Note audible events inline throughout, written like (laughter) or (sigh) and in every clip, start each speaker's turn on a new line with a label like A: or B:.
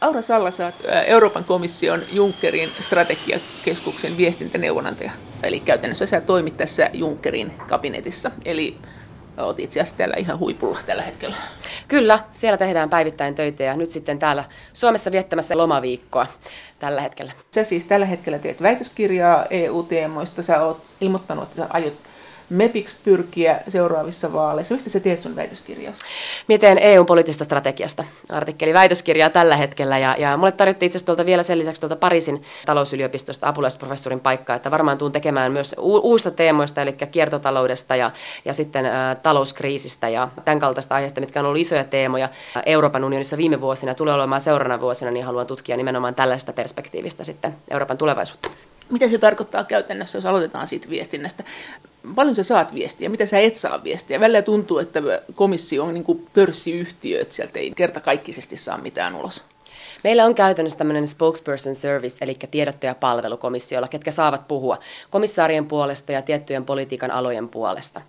A: Aura Salla, sä Euroopan komission Junckerin strategiakeskuksen viestintäneuvonantaja. Eli käytännössä sä toimit tässä Junckerin kabinetissa. Eli olet itse asiassa täällä ihan huipulla tällä hetkellä.
B: Kyllä, siellä tehdään päivittäin töitä ja nyt sitten täällä Suomessa viettämässä lomaviikkoa tällä hetkellä.
A: Sä siis tällä hetkellä teet väitöskirjaa EU-teemoista. Sä oot ilmoittanut, että sä aiot MEPiksi pyrkiä seuraavissa vaaleissa. Mistä sä teet sun väitöskirjaus?
B: Miten EU-poliittisesta strategiasta artikkeli väitöskirjaa tällä hetkellä. Ja, ja mulle tarjottiin itse asiassa vielä sen lisäksi tuolta Pariisin talousyliopistosta apulaisprofessorin paikkaa, että varmaan tuun tekemään myös u- uusista teemoista, eli kiertotaloudesta ja, ja sitten ä, talouskriisistä ja tämän kaltaista aiheista, mitkä on ollut isoja teemoja Euroopan unionissa viime vuosina, tulee olemaan seuraavana vuosina, niin haluan tutkia nimenomaan tällaista perspektiivistä sitten Euroopan tulevaisuutta.
A: Mitä se tarkoittaa käytännössä, jos aloitetaan siitä viestinnästä? Paljon sä saat viestiä, mitä sä et saa viestiä? Välillä tuntuu, että komissio on niin kuin pörssiyhtiö, että sieltä ei kertakaikkisesti saa mitään ulos.
B: Meillä on käytännössä tämmöinen spokesperson service, eli tiedottajapalvelu komissiolla, ketkä saavat puhua komissaarien puolesta ja tiettyjen politiikan alojen puolesta.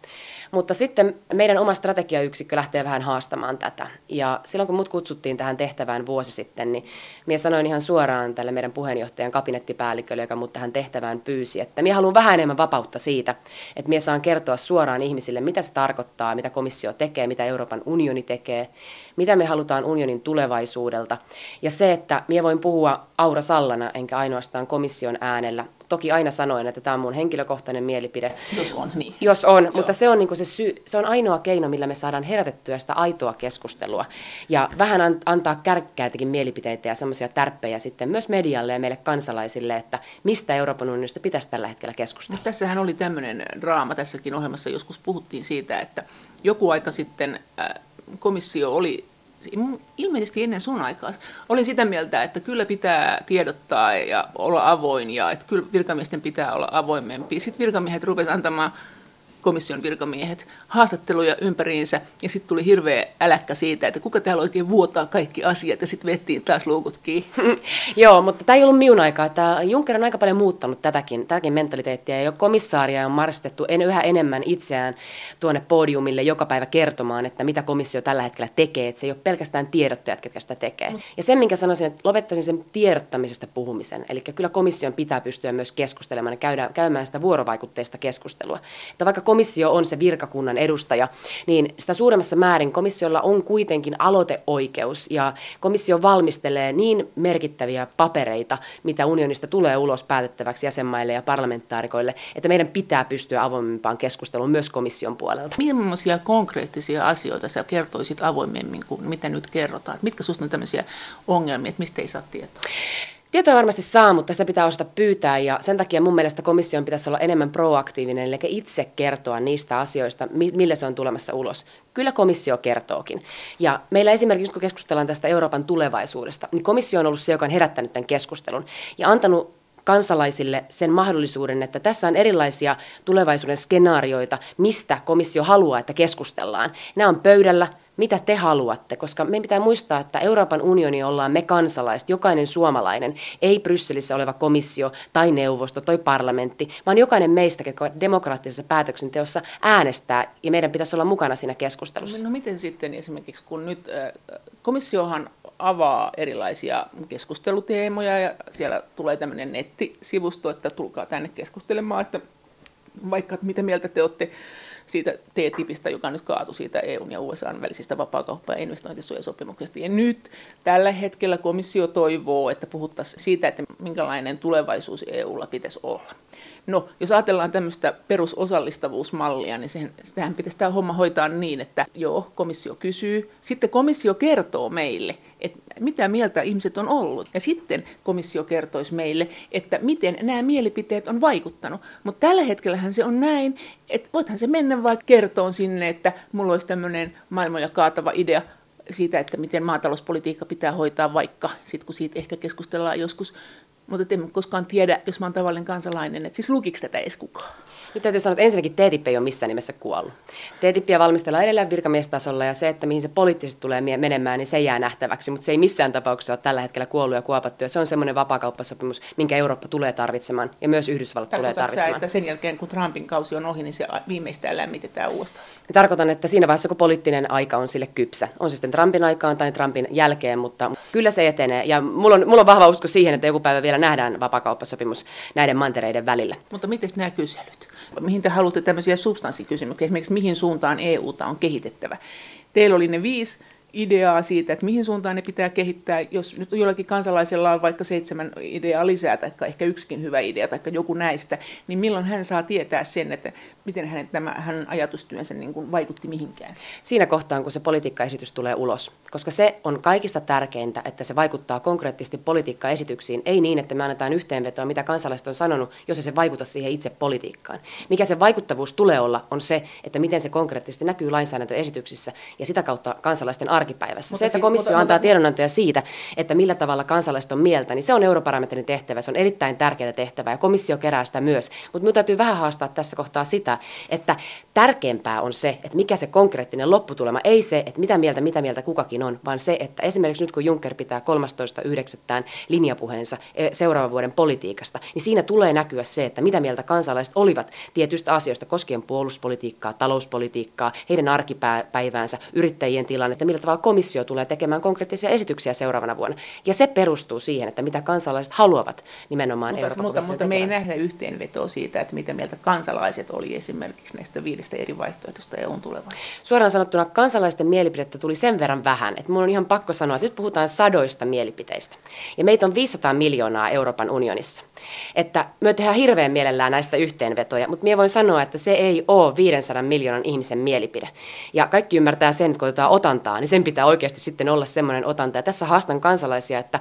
B: Mutta sitten meidän oma strategiayksikkö lähtee vähän haastamaan tätä. Ja silloin kun mut kutsuttiin tähän tehtävään vuosi sitten, niin minä sanoin ihan suoraan tälle meidän puheenjohtajan kabinettipäällikölle, joka mut tähän tehtävään pyysi, että minä haluan vähän enemmän vapautta siitä, että minä saan kertoa suoraan ihmisille, mitä se tarkoittaa, mitä komissio tekee, mitä Euroopan unioni tekee, mitä me halutaan unionin tulevaisuudelta. Ja se, että minä voin puhua Aura Sallana, enkä ainoastaan komission äänellä, Toki aina sanoin, että tämä on mun henkilökohtainen mielipide.
A: Jos on, niin.
B: Jos on, Joo. mutta se on, niin se, sy- se on ainoa keino, millä me saadaan herätettyä sitä aitoa keskustelua. Ja vähän an- antaa kärkkäitäkin mielipiteitä ja semmoisia tärppejä sitten myös medialle ja meille kansalaisille, että mistä Euroopan unionista pitäisi tällä hetkellä keskustella.
A: Mutta tässähän oli tämmöinen draama tässäkin ohjelmassa, joskus puhuttiin siitä, että joku aika sitten äh, komissio oli ilmeisesti ennen sun aikaa, olin sitä mieltä, että kyllä pitää tiedottaa ja olla avoin ja että kyllä virkamiesten pitää olla avoimempi. Sitten virkamiehet rupesivat antamaan komission virkamiehet haastatteluja ympäriinsä ja sitten tuli hirveä äläkkä siitä, että kuka täällä oikein vuotaa kaikki asiat ja sitten vettiin taas luukut kiinni. (laughs)
B: Joo, mutta tämä ei ollut minun aikaa. Tämä Juncker on aika paljon muuttanut tätäkin, tätäkin mentaliteettia ja jo komissaaria on marstettu en, yhä enemmän itseään tuonne podiumille joka päivä kertomaan, että mitä komissio tällä hetkellä tekee. Että se ei ole pelkästään tiedottajat, ketkä sitä tekee. Ja sen, minkä sanoisin, että lopettaisin sen tiedottamisesta puhumisen. Eli kyllä komission pitää pystyä myös keskustelemaan ja käydä, käymään sitä vuorovaikutteista keskustelua. Että vaikka komissio on se virkakunnan edustaja, niin sitä suuremmassa määrin komissiolla on kuitenkin aloiteoikeus ja komissio valmistelee niin merkittäviä papereita, mitä unionista tulee ulos päätettäväksi jäsenmaille ja parlamentaarikoille, että meidän pitää pystyä avoimempaan keskusteluun myös komission puolelta.
A: Millaisia konkreettisia asioita sä kertoisit avoimemmin kuin mitä nyt kerrotaan? Mitkä sinusta on tämmöisiä ongelmia, että mistä ei saa tietoa?
B: Tietoa varmasti saa, mutta sitä pitää osata pyytää ja sen takia mun mielestä komission pitäisi olla enemmän proaktiivinen, eli itse kertoa niistä asioista, millä se on tulemassa ulos. Kyllä komissio kertookin. Ja meillä esimerkiksi, kun keskustellaan tästä Euroopan tulevaisuudesta, niin komissio on ollut se, joka on herättänyt tämän keskustelun ja antanut kansalaisille sen mahdollisuuden, että tässä on erilaisia tulevaisuuden skenaarioita, mistä komissio haluaa, että keskustellaan. Nämä on pöydällä, mitä te haluatte, koska meidän pitää muistaa, että Euroopan unioni ollaan me kansalaiset, jokainen suomalainen, ei Brysselissä oleva komissio tai neuvosto tai parlamentti, vaan jokainen meistä, joka demokraattisessa päätöksenteossa äänestää, ja meidän pitäisi olla mukana siinä keskustelussa.
A: No miten sitten esimerkiksi, kun nyt äh, komissiohan avaa erilaisia keskusteluteemoja, ja siellä tulee tämmöinen nettisivusto, että tulkaa tänne keskustelemaan, että vaikka mitä mieltä te olette siitä T-tipistä, joka nyt kaatui siitä EUn ja USAn välisistä vapaakauppa- ja investointisuojasopimuksesta. Ja nyt tällä hetkellä komissio toivoo, että puhuttaisiin siitä, että minkälainen tulevaisuus EUlla pitäisi olla. No, jos ajatellaan tämmöistä perusosallistavuusmallia, niin sen, sitähän pitäisi tämä homma hoitaa niin, että joo, komissio kysyy, sitten komissio kertoo meille, että mitä mieltä ihmiset on ollut. Ja sitten komissio kertoisi meille, että miten nämä mielipiteet on vaikuttanut. Mutta tällä hetkellähän se on näin, että voithan se mennä vaikka kertoon sinne, että mulla olisi tämmöinen maailmoja kaatava idea siitä, että miten maatalouspolitiikka pitää hoitaa vaikka, sit kun siitä ehkä keskustellaan joskus mutta en koskaan tiedä, jos mä oon tavallinen kansalainen, että siis lukiko tätä edes kukaan.
B: Nyt täytyy sanoa, että ensinnäkin TTIP ei ole missään nimessä kuollut. TTIPia valmistellaan edelleen virkamiestasolla ja se, että mihin se poliittisesti tulee menemään, niin se jää nähtäväksi, mutta se ei missään tapauksessa ole tällä hetkellä kuollut ja kuopattu. Ja se on semmoinen vapaakauppasopimus, minkä Eurooppa tulee tarvitsemaan ja myös Yhdysvallat tulee tarvitsemaan. Sä,
A: että sen jälkeen, kun Trumpin kausi on ohi, niin se viimeistään lämmitetään uudestaan?
B: Ja tarkoitan, että siinä vaiheessa, kun poliittinen aika on sille kypsä, on se sitten Trumpin aikaan tai Trumpin jälkeen, mutta Kyllä se etenee ja mulla on, mulla on vahva usko siihen, että joku päivä vielä nähdään vapakauppasopimus näiden mantereiden välillä.
A: Mutta miten nämä kyselyt? Mihin te haluatte tämmöisiä substanssikysymyksiä? Esimerkiksi mihin suuntaan EUta on kehitettävä? Teillä oli ne viisi ideaa siitä, että mihin suuntaan ne pitää kehittää, jos nyt jollakin kansalaisella on vaikka seitsemän ideaa lisää, tai ehkä yksikin hyvä idea, tai joku näistä, niin milloin hän saa tietää sen, että miten hänen, tämä, hänen ajatustyönsä niin kuin vaikutti mihinkään?
B: Siinä kohtaa, kun se politiikkaesitys tulee ulos, koska se on kaikista tärkeintä, että se vaikuttaa konkreettisesti politiikkaesityksiin, ei niin, että me annetaan yhteenvetoa, mitä kansalaiset on sanonut, jos se vaikuta siihen itse politiikkaan. Mikä se vaikuttavuus tulee olla, on se, että miten se konkreettisesti näkyy lainsäädäntöesityksissä ja sitä kautta kansalaisten arkipäivässä. Mutta se, että komissio mutta, antaa mutta, tiedonantoja siitä, että millä tavalla kansalaiset on mieltä, niin se on europarometrin tehtävä. Se on erittäin tärkeä tehtävä ja komissio kerää sitä myös. Mutta minun täytyy vähän haastaa tässä kohtaa sitä, että tärkeämpää on se, että mikä se konkreettinen lopputulema, ei se, että mitä mieltä, mitä mieltä kukakin on, vaan se, että esimerkiksi nyt kun Juncker pitää 13.9. linjapuheensa eh, seuraavan vuoden politiikasta, niin siinä tulee näkyä se, että mitä mieltä kansalaiset olivat tietystä asioista koskien puolustuspolitiikkaa, talouspolitiikkaa, heidän arkipäiväänsä, yrittäjien tilannetta, millä tavalla komissio tulee tekemään konkreettisia esityksiä seuraavana vuonna. Ja se perustuu siihen, että mitä kansalaiset haluavat nimenomaan
A: mutta,
B: Euroopan
A: mutta, mutta me ei nähdä yhteenvetoa siitä, että mitä mieltä kansalaiset oli esimerkiksi näistä viidestä eri vaihtoehtoista EUn tulevaisuudesta.
B: Suoraan sanottuna kansalaisten mielipidettä tuli sen verran vähän, että minun on ihan pakko sanoa, että nyt puhutaan sadoista mielipiteistä. Ja meitä on 500 miljoonaa Euroopan unionissa. Että me tehdään hirveän mielellään näistä yhteenvetoja, mutta minä voin sanoa, että se ei ole 500 miljoonan ihmisen mielipide. Ja kaikki ymmärtää sen, että kun otetaan otantaa, niin sen pitää oikeasti sitten olla semmoinen otanta. Ja tässä haastan kansalaisia, että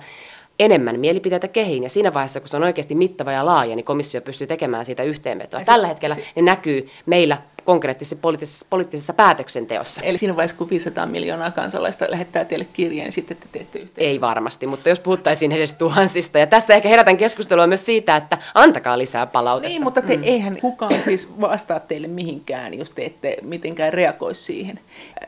B: enemmän mielipiteitä kehiin. Ja siinä vaiheessa, kun se on oikeasti mittava ja laaja, niin komissio pystyy tekemään siitä yhteenvetoa. Tällä hetkellä ne näkyy meillä konkreettisessa poliittisessa, poliittisessa päätöksenteossa.
A: Eli siinä vaiheessa, kun 500 miljoonaa kansalaista lähettää teille kirjeen, niin sitten te teette yhteen.
B: Ei varmasti, mutta jos puhuttaisiin edes tuhansista. Ja tässä ehkä herätän keskustelua myös siitä, että antakaa lisää palautetta.
A: Niin, mutta te, mm. eihän kukaan siis vastaa teille mihinkään, jos te ette mitenkään reagoi siihen.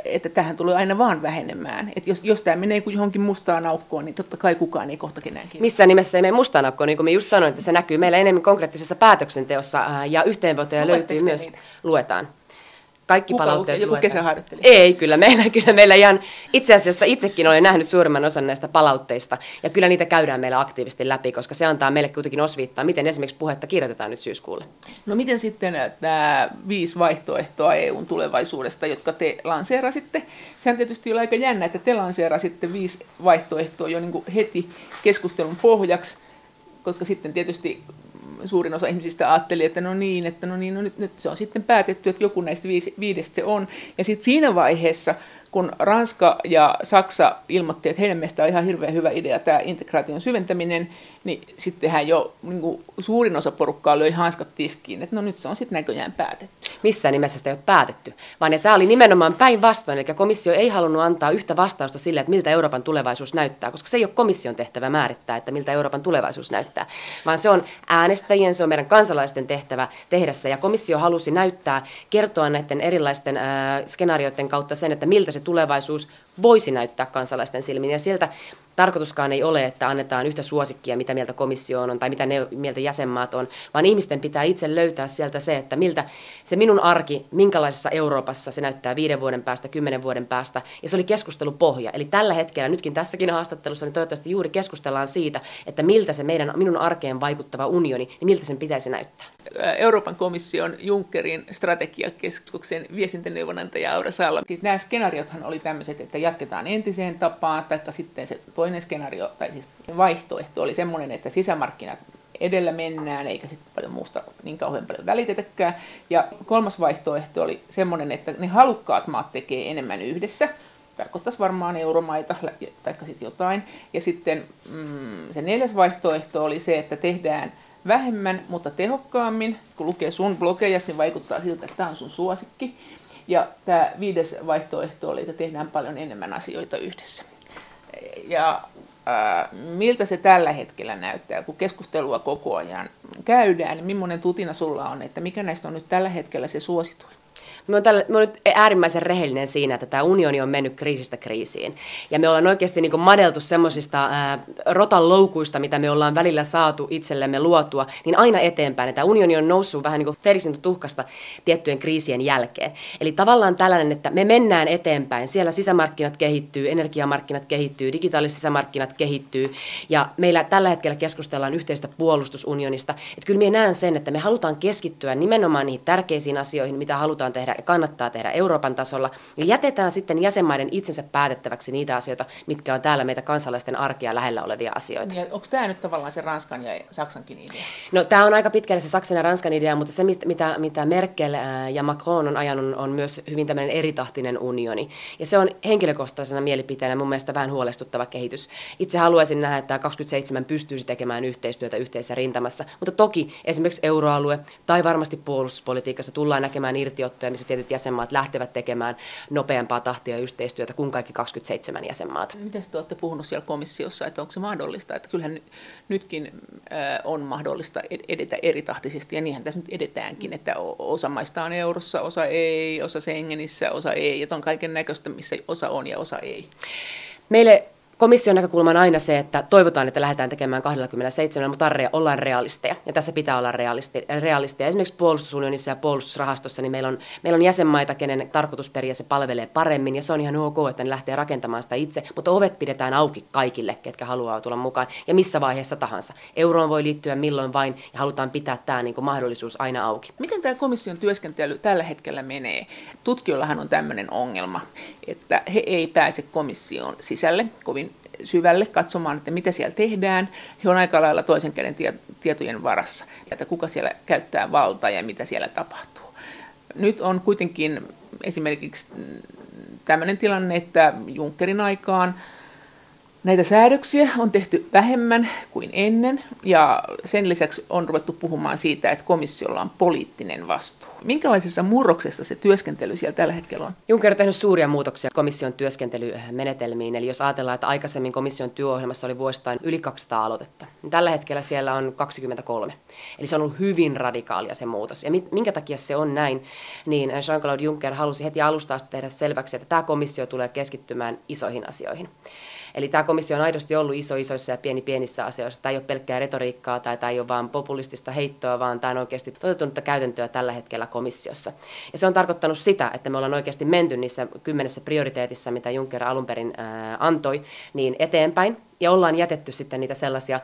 A: Että tähän tulee aina vaan vähenemään. Että jos, jos tämä menee johonkin mustaan aukkoon, niin totta kai kukaan ei kohta kenenkään.
B: Missään nimessä ei mene mustaan aukkoon, niin kuin minä just sanoin, että se näkyy meillä enemmän konkreettisessa päätöksenteossa ja yhteenvetoja löytyy myös, niitä? luetaan
A: kaikki Kuka palautteet Joku kesäharjoittelija?
B: Ei, kyllä meillä, (laughs) kyllä meillä ihan, itse asiassa itsekin olen nähnyt suurimman osan näistä palautteista, ja kyllä niitä käydään meillä aktiivisesti läpi, koska se antaa meille kuitenkin osviittaa, miten esimerkiksi puhetta kirjoitetaan nyt syyskuulle.
A: No miten sitten nämä viisi vaihtoehtoa EUn tulevaisuudesta, jotka te lanseerasitte? Sehän tietysti oli aika jännä, että te lanseerasitte viisi vaihtoehtoa jo niin heti keskustelun pohjaksi, koska sitten tietysti suurin osa ihmisistä ajatteli, että no niin, että no niin, no nyt, nyt se on sitten päätetty, että joku näistä viidestä se on. Ja sitten siinä vaiheessa kun Ranska ja Saksa ilmoitti, että heidän mielestään on ihan hirveän hyvä idea tämä integraation syventäminen, niin sittenhän jo niin kuin suurin osa porukkaa löi hanskat tiskiin, että no nyt se on sitten näköjään päätetty.
B: Missään nimessä sitä ei ole päätetty, vaan tämä oli nimenomaan päinvastoin, eli komissio ei halunnut antaa yhtä vastausta sille, että miltä Euroopan tulevaisuus näyttää, koska se ei ole komission tehtävä määrittää, että miltä Euroopan tulevaisuus näyttää, vaan se on äänestäjien, se on meidän kansalaisten tehtävä tehdä se, ja komissio halusi näyttää, kertoa näiden erilaisten äh, skenaarioiden kautta sen, että miltä se tulevaisuus voisi näyttää kansalaisten silmiin. Ja sieltä tarkoituskaan ei ole, että annetaan yhtä suosikkia, mitä mieltä komissio on tai mitä ne, mieltä jäsenmaat on, vaan ihmisten pitää itse löytää sieltä se, että miltä se minun arki, minkälaisessa Euroopassa se näyttää viiden vuoden päästä, kymmenen vuoden päästä. Ja se oli keskustelupohja. Eli tällä hetkellä, nytkin tässäkin haastattelussa, niin toivottavasti juuri keskustellaan siitä, että miltä se meidän, minun arkeen vaikuttava unioni, niin miltä sen pitäisi näyttää.
A: Euroopan komission Junckerin strategiakeskuksen viestintäneuvonantaja Aura Salla. Siis nämä skenaariothan oli tämmöiset, että jatketaan entiseen tapaan, tai sitten se toinen skenaario, tai siis vaihtoehto oli semmoinen, että sisämarkkinat edellä mennään, eikä sitten paljon muusta niin kauhean paljon välitetäkään. Ja kolmas vaihtoehto oli semmoinen, että ne halukkaat maat tekee enemmän yhdessä, tarkoittaisi varmaan euromaita tai sitten jotain. Ja sitten mm, se neljäs vaihtoehto oli se, että tehdään vähemmän, mutta tehokkaammin. Kun lukee sun blogeja, niin vaikuttaa siltä, että tämä on sun suosikki. Ja tämä viides vaihtoehto oli, että tehdään paljon enemmän asioita yhdessä. Ja ää, miltä se tällä hetkellä näyttää, kun keskustelua koko ajan käydään, niin millainen tutina sulla on, että mikä näistä on nyt tällä hetkellä se suosituin?
B: Me on, tällä, me on nyt äärimmäisen rehellinen siinä, että tämä unioni on mennyt kriisistä kriisiin. Ja me ollaan oikeasti niin madeltu semmoisista rotan loukuista, mitä me ollaan välillä saatu itsellemme luotua, niin aina eteenpäin. Että unioni on noussut vähän niin kuin tuhkasta tiettyjen kriisien jälkeen. Eli tavallaan tällainen, että me mennään eteenpäin. Siellä sisämarkkinat kehittyy, energiamarkkinat kehittyy, digitaaliset sisämarkkinat kehittyy. Ja meillä tällä hetkellä keskustellaan yhteistä puolustusunionista. Että kyllä minä näen sen, että me halutaan keskittyä nimenomaan niihin tärkeisiin asioihin, mitä halutaan tehdä ja kannattaa tehdä Euroopan tasolla. Ja jätetään sitten jäsenmaiden itsensä päätettäväksi niitä asioita, mitkä on täällä meitä kansalaisten arkea lähellä olevia asioita.
A: Ja onko tämä nyt tavallaan se Ranskan ja Saksankin idea?
B: No tämä on aika pitkälle se Saksan ja Ranskan idea, mutta se mitä, mitä Merkel ja Macron on ajanut on myös hyvin tämmöinen eritahtinen unioni. Ja se on henkilökohtaisena mielipiteenä mun mielestä vähän huolestuttava kehitys. Itse haluaisin nähdä, että 27 pystyisi tekemään yhteistyötä yhteisessä rintamassa, mutta toki esimerkiksi euroalue tai varmasti puolustuspolitiikassa tullaan näkemään irtiottoja, missä tietyt jäsenmaat lähtevät tekemään nopeampaa tahtia yhteistyötä kuin kaikki 27 jäsenmaata.
A: Miten te olette puhunut siellä komissiossa, että onko se mahdollista, että kyllähän nytkin on mahdollista edetä eritahtisesti ja niinhän tässä nyt edetäänkin, että osa maista on eurossa, osa ei, osa Schengenissä, osa ei, että on kaiken näköistä, missä osa on ja osa ei.
B: Meille Komission näkökulma on aina se, että toivotaan, että lähdetään tekemään 27, mutta ollaan realisteja. Ja tässä pitää olla realisti, realisteja. Esimerkiksi puolustusunionissa ja puolustusrahastossa niin meillä, on, meillä on jäsenmaita, kenen tarkoitusperiä se palvelee paremmin. Ja se on ihan ok, että ne lähtee rakentamaan sitä itse. Mutta ovet pidetään auki kaikille, ketkä haluaa tulla mukaan. Ja missä vaiheessa tahansa. Euroon voi liittyä milloin vain ja halutaan pitää tämä niin kuin mahdollisuus aina auki.
A: Miten tämä komission työskentely tällä hetkellä menee? Tutkijoillahan on tämmöinen ongelma, että he ei pääse komission sisälle kovin syvälle katsomaan, että mitä siellä tehdään. He on aika lailla toisen käden tietojen varassa, että kuka siellä käyttää valtaa ja mitä siellä tapahtuu. Nyt on kuitenkin esimerkiksi tämmöinen tilanne, että Junckerin aikaan Näitä säädöksiä on tehty vähemmän kuin ennen ja sen lisäksi on ruvettu puhumaan siitä, että komissiolla on poliittinen vastuu. Minkälaisessa murroksessa se työskentely siellä tällä hetkellä on?
B: Juncker on tehnyt suuria muutoksia komission työskentelymenetelmiin. Eli jos ajatellaan, että aikaisemmin komission työohjelmassa oli vuosittain yli 200 aloitetta, niin tällä hetkellä siellä on 23. Eli se on ollut hyvin radikaalia se muutos. Ja minkä takia se on näin, niin Jean-Claude Juncker halusi heti alusta asti tehdä selväksi, että tämä komissio tulee keskittymään isoihin asioihin. Eli tämä komissio on aidosti ollut iso isoissa ja pieni pienissä asioissa. Tämä ei ole pelkkää retoriikkaa tai tämä ei ole vain populistista heittoa, vaan tämä on oikeasti toteutunutta käytäntöä tällä hetkellä komissiossa. Ja se on tarkoittanut sitä, että me ollaan oikeasti menty niissä kymmenessä prioriteetissa, mitä Juncker alun perin ää, antoi, niin eteenpäin. Ja ollaan jätetty sitten niitä sellaisia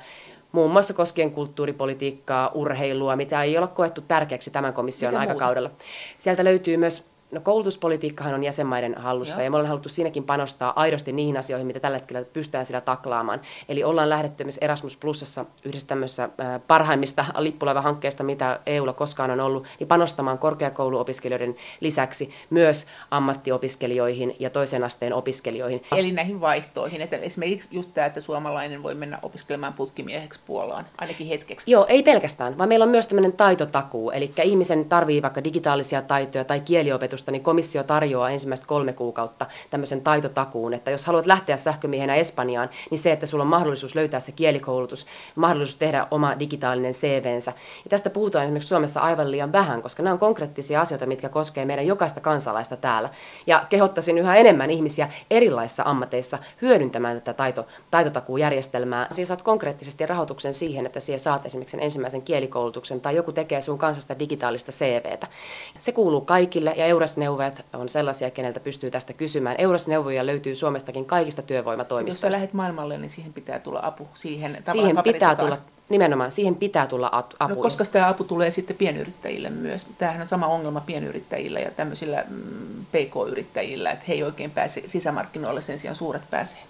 B: muun muassa koskien kulttuuripolitiikkaa, urheilua, mitä ei ole koettu tärkeäksi tämän komission Mikä aikakaudella. Muuta? Sieltä löytyy myös No koulutuspolitiikkahan on jäsenmaiden hallussa Joo. ja me ollaan haluttu siinäkin panostaa aidosti niihin asioihin, mitä tällä hetkellä pystytään sillä taklaamaan. Eli ollaan lähdetty myös Erasmus Plusassa yhdessä tämmöisessä parhaimmista lippulaiva-hankkeista, mitä EUlla koskaan on ollut, niin panostamaan korkeakouluopiskelijoiden lisäksi myös ammattiopiskelijoihin ja toisen asteen opiskelijoihin.
A: Eli näihin vaihtoihin, että esimerkiksi just tämä, että suomalainen voi mennä opiskelemaan putkimieheksi Puolaan, ainakin hetkeksi.
B: Joo, ei pelkästään, vaan meillä on myös tämmöinen taitotakuu, eli ihmisen tarvii vaikka digitaalisia taitoja tai kieliopetusta, koulutusta, niin komissio tarjoaa ensimmäistä kolme kuukautta tämmöisen taitotakuun, että jos haluat lähteä sähkömiehenä Espanjaan, niin se, että sulla on mahdollisuus löytää se kielikoulutus, mahdollisuus tehdä oma digitaalinen CVnsä. Ja tästä puhutaan esimerkiksi Suomessa aivan liian vähän, koska nämä on konkreettisia asioita, mitkä koskee meidän jokaista kansalaista täällä. Ja kehottaisin yhä enemmän ihmisiä erilaisissa ammateissa hyödyntämään tätä taito, taitotakuujärjestelmää. Siinä saat konkreettisesti rahoituksen siihen, että siellä saat esimerkiksi sen ensimmäisen kielikoulutuksen tai joku tekee sun kansasta digitaalista CVtä. Se kuuluu kaikille ja Eures Eurasneuvojat on sellaisia, keneltä pystyy tästä kysymään. Eurasneuvoja löytyy Suomestakin kaikista työvoimatoimistoista.
A: Jos sä lähdet maailmalle, niin siihen pitää tulla apu.
B: Siihen, siihen pitää tulla Nimenomaan, siihen pitää tulla apu.
A: No, koska tämä apu tulee sitten pienyrittäjille myös. Tämähän on sama ongelma pienyrittäjillä ja tämmöisillä mm, PK-yrittäjillä, että he ei oikein pääse sisämarkkinoille, sen sijaan suuret pääsee.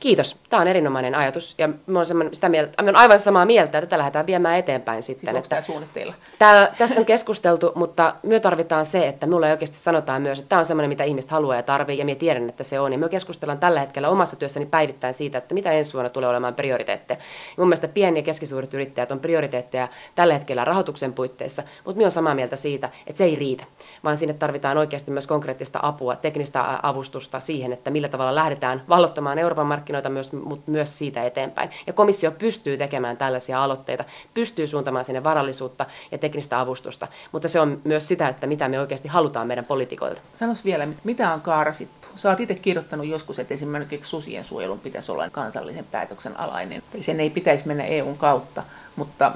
B: Kiitos. Tämä on erinomainen ajatus ja mä olen, sitä mieltä, mä olen aivan samaa mieltä, että tätä lähdetään viemään eteenpäin sitten.
A: Siis että suunnitteilla?
B: Tää, tästä on keskusteltu, mutta me tarvitaan se, että minulle oikeasti sanotaan myös, että tämä on semmoinen, mitä ihmiset haluaa ja tarvii ja minä tiedän, että se on. Ja me keskustellaan tällä hetkellä omassa työssäni päivittäin siitä, että mitä ensi vuonna tulee olemaan prioriteetteja. Ja mun mielestä pieni ja keskisuuret yrittäjät on prioriteetteja tällä hetkellä rahoituksen puitteissa, mutta minä olen samaa mieltä siitä, että se ei riitä, vaan sinne tarvitaan oikeasti myös konkreettista apua, teknistä avustusta siihen, että millä tavalla lähdetään vallottamaan Euroopan markkinoita sisämarkkinoita, myös, mutta myös siitä eteenpäin. Ja komissio pystyy tekemään tällaisia aloitteita, pystyy suuntamaan sinne varallisuutta ja teknistä avustusta, mutta se on myös sitä, että mitä me oikeasti halutaan meidän poliitikoilta.
A: Sanois vielä, mitä on karsittu? Sä oot itse kirjoittanut joskus, että esimerkiksi susien suojelun pitäisi olla kansallisen päätöksen alainen. Sen ei pitäisi mennä EUn kautta, mutta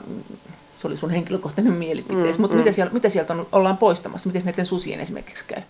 A: se oli sun henkilökohtainen mielipiteesi. Mm, mutta mm. mitä, siellä, mitä sieltä on, ollaan poistamassa? Miten näiden susien esimerkiksi käy?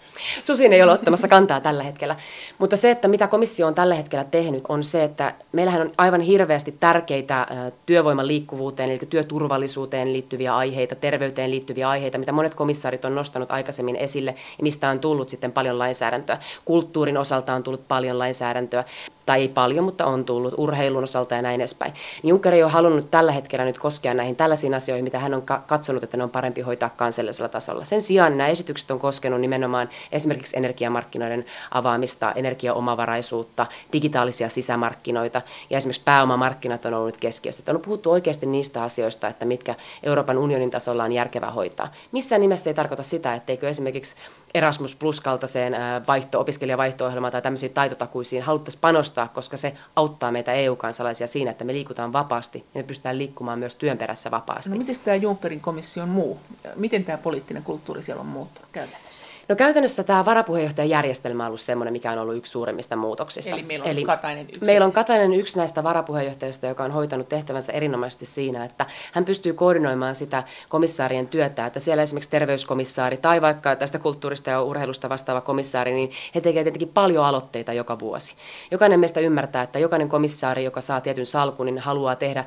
B: Susien ei ole ottamassa kantaa tällä hetkellä. Mutta se, että mitä komissio on tällä hetkellä tehnyt, on se, että meillähän on aivan hirveästi tärkeitä työvoiman liikkuvuuteen, eli työturvallisuuteen liittyviä aiheita, terveyteen liittyviä aiheita, mitä monet komissaarit on nostanut aikaisemmin esille, ja mistä on tullut sitten paljon lainsäädäntöä. Kulttuurin osalta on tullut paljon lainsäädäntöä tai ei paljon, mutta on tullut urheilun osalta ja näin edespäin. Niin Juncker ei ole halunnut tällä hetkellä nyt koskea näihin tällaisiin asioihin, mitä hän on katsonut, että ne on parempi hoitaa kansallisella tasolla. Sen sijaan nämä esitykset on koskenut nimenomaan esimerkiksi energiamarkkinoiden avaamista, energiaomavaraisuutta, digitaalisia sisämarkkinoita ja esimerkiksi pääomamarkkinat on ollut keskiössä. On puhuttu oikeasti niistä asioista, että mitkä Euroopan unionin tasolla on järkevää hoitaa. Missään nimessä ei tarkoita sitä, etteikö esimerkiksi Erasmus Plus-kaltaiseen vaihto, opiskelijavaihto-ohjelmaan tai tämmöisiin taitotakuisiin haluttaisiin panostaa, koska se auttaa meitä EU-kansalaisia siinä, että me liikutaan vapaasti ja me pystytään liikkumaan myös työn perässä vapaasti.
A: No miten tämä Junckerin komission muu? Miten tämä poliittinen kulttuuri siellä on muuttunut käytännössä?
B: No käytännössä tämä varapuheenjohtajajärjestelmä on ollut sellainen, mikä on ollut yksi suurimmista muutoksista.
A: Eli meillä on Eli Katainen yksi.
B: Meillä on Katainen yksi näistä varapuheenjohtajista, joka on hoitanut tehtävänsä erinomaisesti siinä, että hän pystyy koordinoimaan sitä komissaarien työtä, että siellä esimerkiksi terveyskomissaari tai vaikka tästä kulttuurista ja urheilusta vastaava komissaari, niin he tekevät tietenkin paljon aloitteita joka vuosi. Jokainen meistä ymmärtää, että jokainen komissaari, joka saa tietyn salkun, niin haluaa tehdä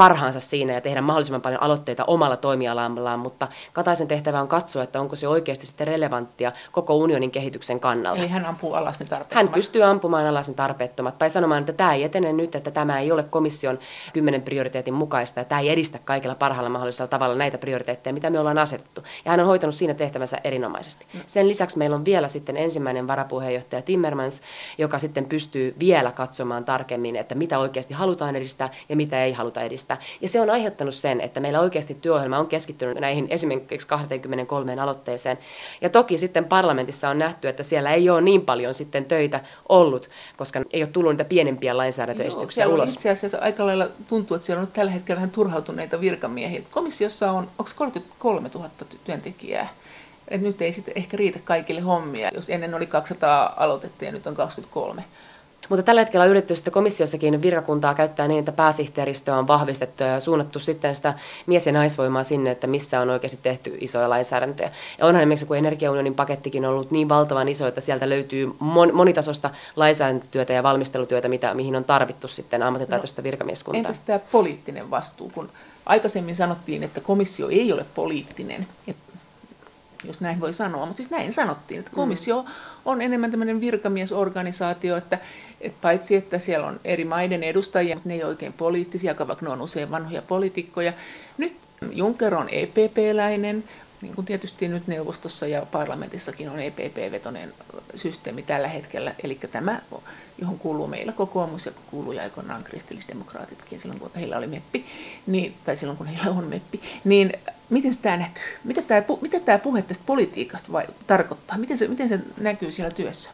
B: parhaansa siinä ja tehdä mahdollisimman paljon aloitteita omalla toimialallaan, mutta Kataisen tehtävä on katsoa, että onko se oikeasti sitten relevanttia koko unionin kehityksen kannalta.
A: Eli hän ampuu alas ne tarpeettomat.
B: Hän pystyy ampumaan alas ne tarpeettomat tai sanomaan, että tämä ei etene nyt, että tämä ei ole komission kymmenen prioriteetin mukaista ja tämä ei edistä kaikilla parhaalla mahdollisella tavalla näitä prioriteetteja, mitä me ollaan asetettu. Ja hän on hoitanut siinä tehtävänsä erinomaisesti. Mm. Sen lisäksi meillä on vielä sitten ensimmäinen varapuheenjohtaja Timmermans, joka sitten pystyy vielä katsomaan tarkemmin, että mitä oikeasti halutaan edistää ja mitä ei haluta edistää tekemistä. Ja se on aiheuttanut sen, että meillä oikeasti työohjelma on keskittynyt näihin esimerkiksi 23 aloitteeseen. Ja toki sitten parlamentissa on nähty, että siellä ei ole niin paljon sitten töitä ollut, koska ei ole tullut niitä pienempiä lainsäädäntöesityksiä Joo, ulos.
A: Itse asiassa aika lailla tuntuu, että siellä on tällä hetkellä vähän turhautuneita virkamiehiä. Komissiossa on, onko 33 000 työntekijää? Et nyt ei sitten ehkä riitä kaikille hommia, jos ennen oli 200 aloitetta ja nyt on 23.
B: Mutta tällä hetkellä on yritetty sitten komissiossakin virkakuntaa käyttää niin, että pääsihteeristöä on vahvistettu ja suunnattu sitten sitä mies- ja naisvoimaa sinne, että missä on oikeasti tehty isoja lainsäädäntöjä. Ja onhan esimerkiksi, kun energiaunionin pakettikin on ollut niin valtavan iso, että sieltä löytyy mon- monitasosta lainsäädäntötyötä ja valmistelutyötä, mitä, mihin on tarvittu sitten ammattitaitoista no, virkamieskuntaa.
A: Entäs tämä poliittinen vastuu, kun aikaisemmin sanottiin, että komissio ei ole poliittinen, jos näin voi sanoa, mutta siis näin sanottiin, että komissio on enemmän tämmöinen virkamiesorganisaatio, että, että paitsi että siellä on eri maiden edustajia, mutta ne ei ole oikein poliittisia, vaikka ne on usein vanhoja poliitikkoja. Nyt Juncker on EPP-läinen, niin kuin tietysti nyt neuvostossa ja parlamentissakin on EPP-vetoinen systeemi tällä hetkellä, eli tämä, johon kuuluu meillä kokoomus ja kuuluu aikoinaan kristillisdemokraatitkin silloin, kun heillä oli meppi, niin, tai silloin kun heillä on meppi, niin miten tämä näkyy? Mitä tämä, mitä tämä puhe tästä politiikasta vai, tarkoittaa? Miten se, miten se näkyy siellä työssä?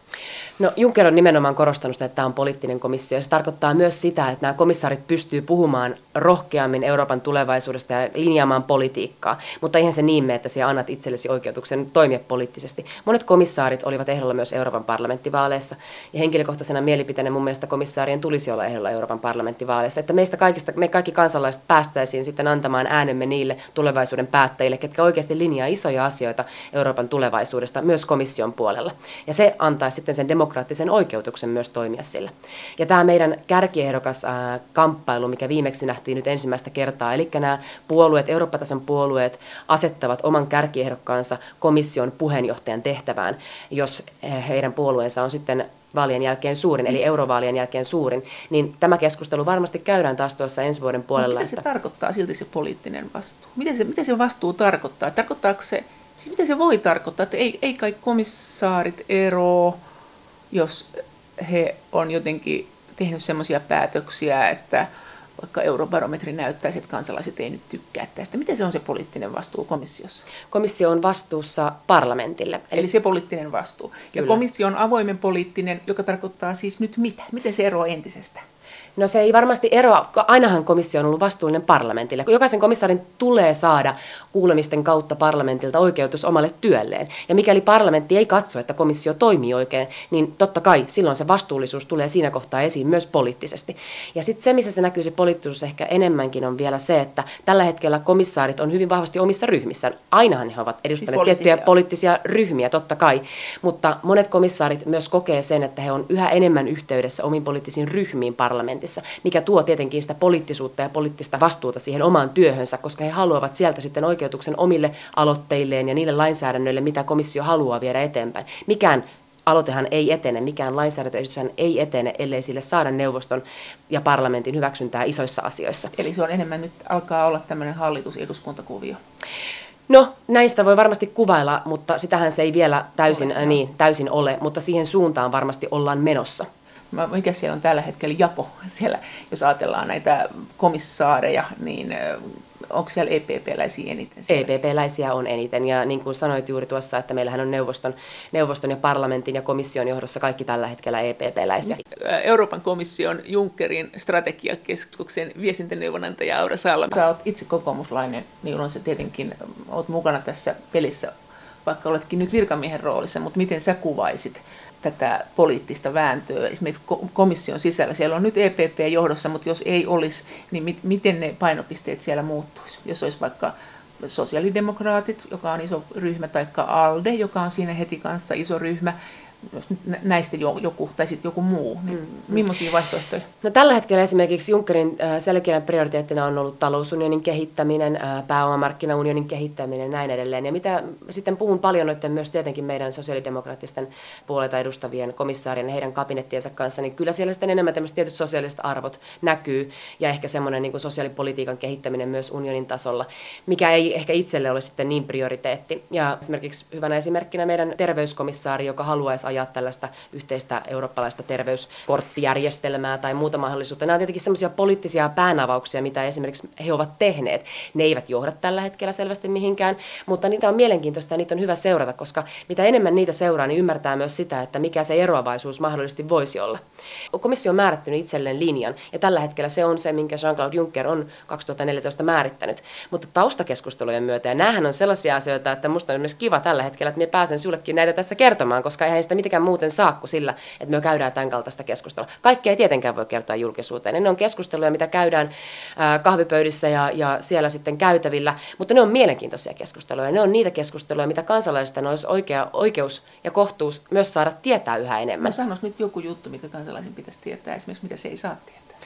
B: No Juncker on nimenomaan korostanut että tämä on poliittinen komissio. Se tarkoittaa myös sitä, että nämä komissaarit pystyy puhumaan rohkeammin Euroopan tulevaisuudesta ja linjaamaan politiikkaa. Mutta eihän se niin mene, että sinä annat itsellesi oikeutuksen toimia poliittisesti. Monet komissaarit olivat ehdolla myös Euroopan parlamenttivaaleissa. Ja henkilökohtaisena mielipiteenä mun mielestä komissaarien tulisi olla ehdolla Euroopan parlamenttivaaleissa. Että meistä kaikista, me kaikki kansalaiset päästäisiin sitten antamaan äänemme niille tulevaisuuden tulevaisuuden päättäjille, ketkä oikeasti linjaa isoja asioita Euroopan tulevaisuudesta myös komission puolella. Ja se antaa sitten sen demokraattisen oikeutuksen myös toimia sillä. Ja tämä meidän kärkiehdokas äh, kamppailu, mikä viimeksi nähtiin nyt ensimmäistä kertaa, eli nämä puolueet, Eurooppa-tason puolueet asettavat oman kärkiehdokkaansa komission puheenjohtajan tehtävään, jos heidän puolueensa on sitten vaalien jälkeen suurin, eli eurovaalien jälkeen suurin, niin tämä keskustelu varmasti käydään taas tuossa ensi vuoden puolella.
A: No, mitä se että... tarkoittaa silti se poliittinen vastuu? Miten se, miten se vastuu tarkoittaa? Tarkoittaako se, siis miten se voi tarkoittaa, että ei, ei kai komissaarit ero, jos he on jotenkin tehnyt sellaisia päätöksiä, että vaikka eurobarometri näyttäisi, että kansalaiset ei nyt tykkää tästä. Miten se on se poliittinen vastuu komissiossa?
B: Komissio on vastuussa parlamentille.
A: Eli, Eli se poliittinen vastuu. Ja Kyllä. komissio on avoimen poliittinen, joka tarkoittaa siis nyt mitä? Miten se eroaa entisestä?
B: No se ei varmasti eroa, ainahan komissio on ollut vastuullinen parlamentille. Jokaisen komissaarin tulee saada kuulemisten kautta parlamentilta oikeutus omalle työlleen. Ja mikäli parlamentti ei katso, että komissio toimii oikein, niin totta kai silloin se vastuullisuus tulee siinä kohtaa esiin myös poliittisesti. Ja sitten se, missä se näkyy se poliittisuus ehkä enemmänkin on vielä se, että tällä hetkellä komissaarit on hyvin vahvasti omissa ryhmissään. Ainahan he ovat edustaneet siis tiettyjä poliittisia ryhmiä, totta kai. Mutta monet komissaarit myös kokee sen, että he on yhä enemmän yhteydessä omiin poliittisiin ryhmiin parlamentissa, mikä tuo tietenkin sitä poliittisuutta ja poliittista vastuuta siihen omaan työhönsä, koska he haluavat sieltä sitten oikeutuksen omille aloitteilleen ja niille lainsäädännöille, mitä komissio haluaa viedä eteenpäin. Mikään aloitehan ei etene, mikään lainsäädäntöesityshän ei etene, ellei sille saada neuvoston ja parlamentin hyväksyntää isoissa asioissa.
A: Eli se on enemmän nyt alkaa olla tämmöinen hallitus-eduskuntakuvio.
B: No, näistä voi varmasti kuvailla, mutta sitähän se ei vielä täysin, ole, niin, täysin ole, mutta siihen suuntaan varmasti ollaan menossa.
A: Mikä siellä on tällä hetkellä jako? Siellä, jos ajatellaan näitä komissaareja, niin onko siellä EPP-läisiä eniten?
B: Siellä? EPP-läisiä on eniten ja niin kuin sanoit juuri tuossa, että meillähän on neuvoston, neuvoston ja parlamentin ja komission johdossa kaikki tällä hetkellä EPP-läisiä.
A: Euroopan komission Junckerin strategiakeskuksen viestintäneuvonantaja Aura Salma. Sä oot itse kokoomuslainen, niin on se tietenkin, oot mukana tässä pelissä, vaikka oletkin nyt virkamiehen roolissa, mutta miten sä kuvaisit tätä poliittista vääntöä esimerkiksi komission sisällä. Siellä on nyt EPP johdossa, mutta jos ei olisi, niin mit, miten ne painopisteet siellä muuttuisi? Jos olisi vaikka sosiaalidemokraatit, joka on iso ryhmä, tai ALDE, joka on siinä heti kanssa iso ryhmä, jos nyt näistä joku tai sitten joku muu, niin mm. millaisia vaihtoehtoja?
B: No, tällä hetkellä esimerkiksi Junckerin äh, selkeänä prioriteettina on ollut talousunionin kehittäminen, äh, pääomamarkkinaunionin kehittäminen ja näin edelleen. Ja mitä sitten puhun paljon noiden myös tietenkin meidän sosiaalidemokraattisten puolelta edustavien komissaarien ja heidän kabinettiensa kanssa, niin kyllä siellä sitten enemmän tämmöiset tietyt sosiaaliset arvot näkyy ja ehkä semmoinen niin kuin sosiaalipolitiikan kehittäminen myös unionin tasolla, mikä ei ehkä itselle ole sitten niin prioriteetti. Ja esimerkiksi hyvänä esimerkkinä meidän terveyskomissaari, joka haluaisi ajaa tällaista yhteistä eurooppalaista terveyskorttijärjestelmää tai muuta mahdollisuutta. Nämä on tietenkin sellaisia poliittisia päänavauksia, mitä esimerkiksi he ovat tehneet. Ne eivät johda tällä hetkellä selvästi mihinkään, mutta niitä on mielenkiintoista ja niitä on hyvä seurata, koska mitä enemmän niitä seuraa, niin ymmärtää myös sitä, että mikä se eroavaisuus mahdollisesti voisi olla. Komissio on määrittänyt itselleen linjan ja tällä hetkellä se on se, minkä Jean-Claude Juncker on 2014 määrittänyt. Mutta taustakeskustelujen myötä, ja näähän on sellaisia asioita, että musta on esimerkiksi kiva tällä hetkellä, että minä pääsen sullekin näitä tässä kertomaan, koska eihän sitä mitenkään muuten saa kuin sillä, että me käydään tämän kaltaista keskustelua. Kaikkea ei tietenkään voi kertoa julkisuuteen. Ne on keskusteluja, mitä käydään kahvipöydissä ja, ja siellä sitten käytävillä, mutta ne on mielenkiintoisia keskusteluja. Ne on niitä keskusteluja, mitä kansalaisten olisi oikea, oikeus ja kohtuus myös saada tietää yhä enemmän.
A: No sanois nyt joku juttu, mikä kansalaisen pitäisi tietää, esimerkiksi mitä se ei saa tietää.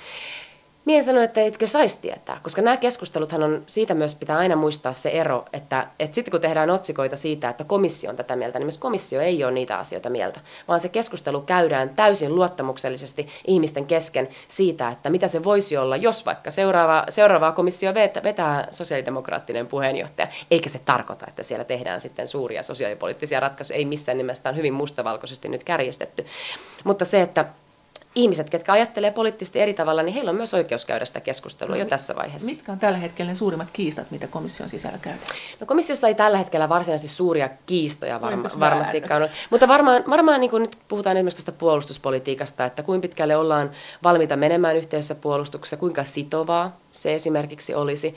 B: Mie sanoin, että etkö saisi tietää, koska nämä keskusteluthan on, siitä myös pitää aina muistaa se ero, että, että sitten kun tehdään otsikoita siitä, että komissio on tätä mieltä, niin myös komissio ei ole niitä asioita mieltä, vaan se keskustelu käydään täysin luottamuksellisesti ihmisten kesken siitä, että mitä se voisi olla, jos vaikka seuraava, seuraavaa komissio vetää, vetää sosiaalidemokraattinen puheenjohtaja, eikä se tarkoita, että siellä tehdään sitten suuria sosiaalipoliittisia ratkaisuja, ei missään nimessä, on hyvin mustavalkoisesti nyt kärjestetty, mutta se, että ihmiset, ketkä ajattelee poliittisesti eri tavalla, niin heillä on myös oikeus käydä sitä keskustelua no, jo tässä vaiheessa.
A: Mitkä on tällä hetkellä ne suurimmat kiistat, mitä komission sisällä käydään?
B: No komissiossa ei tällä hetkellä varsinaisesti suuria kiistoja varma, varmastikaan ole. Mutta varmaan, varmaan niin kuin nyt puhutaan esimerkiksi tuosta puolustuspolitiikasta, että kuinka pitkälle ollaan valmiita menemään yhteisessä puolustuksessa, kuinka sitovaa se esimerkiksi olisi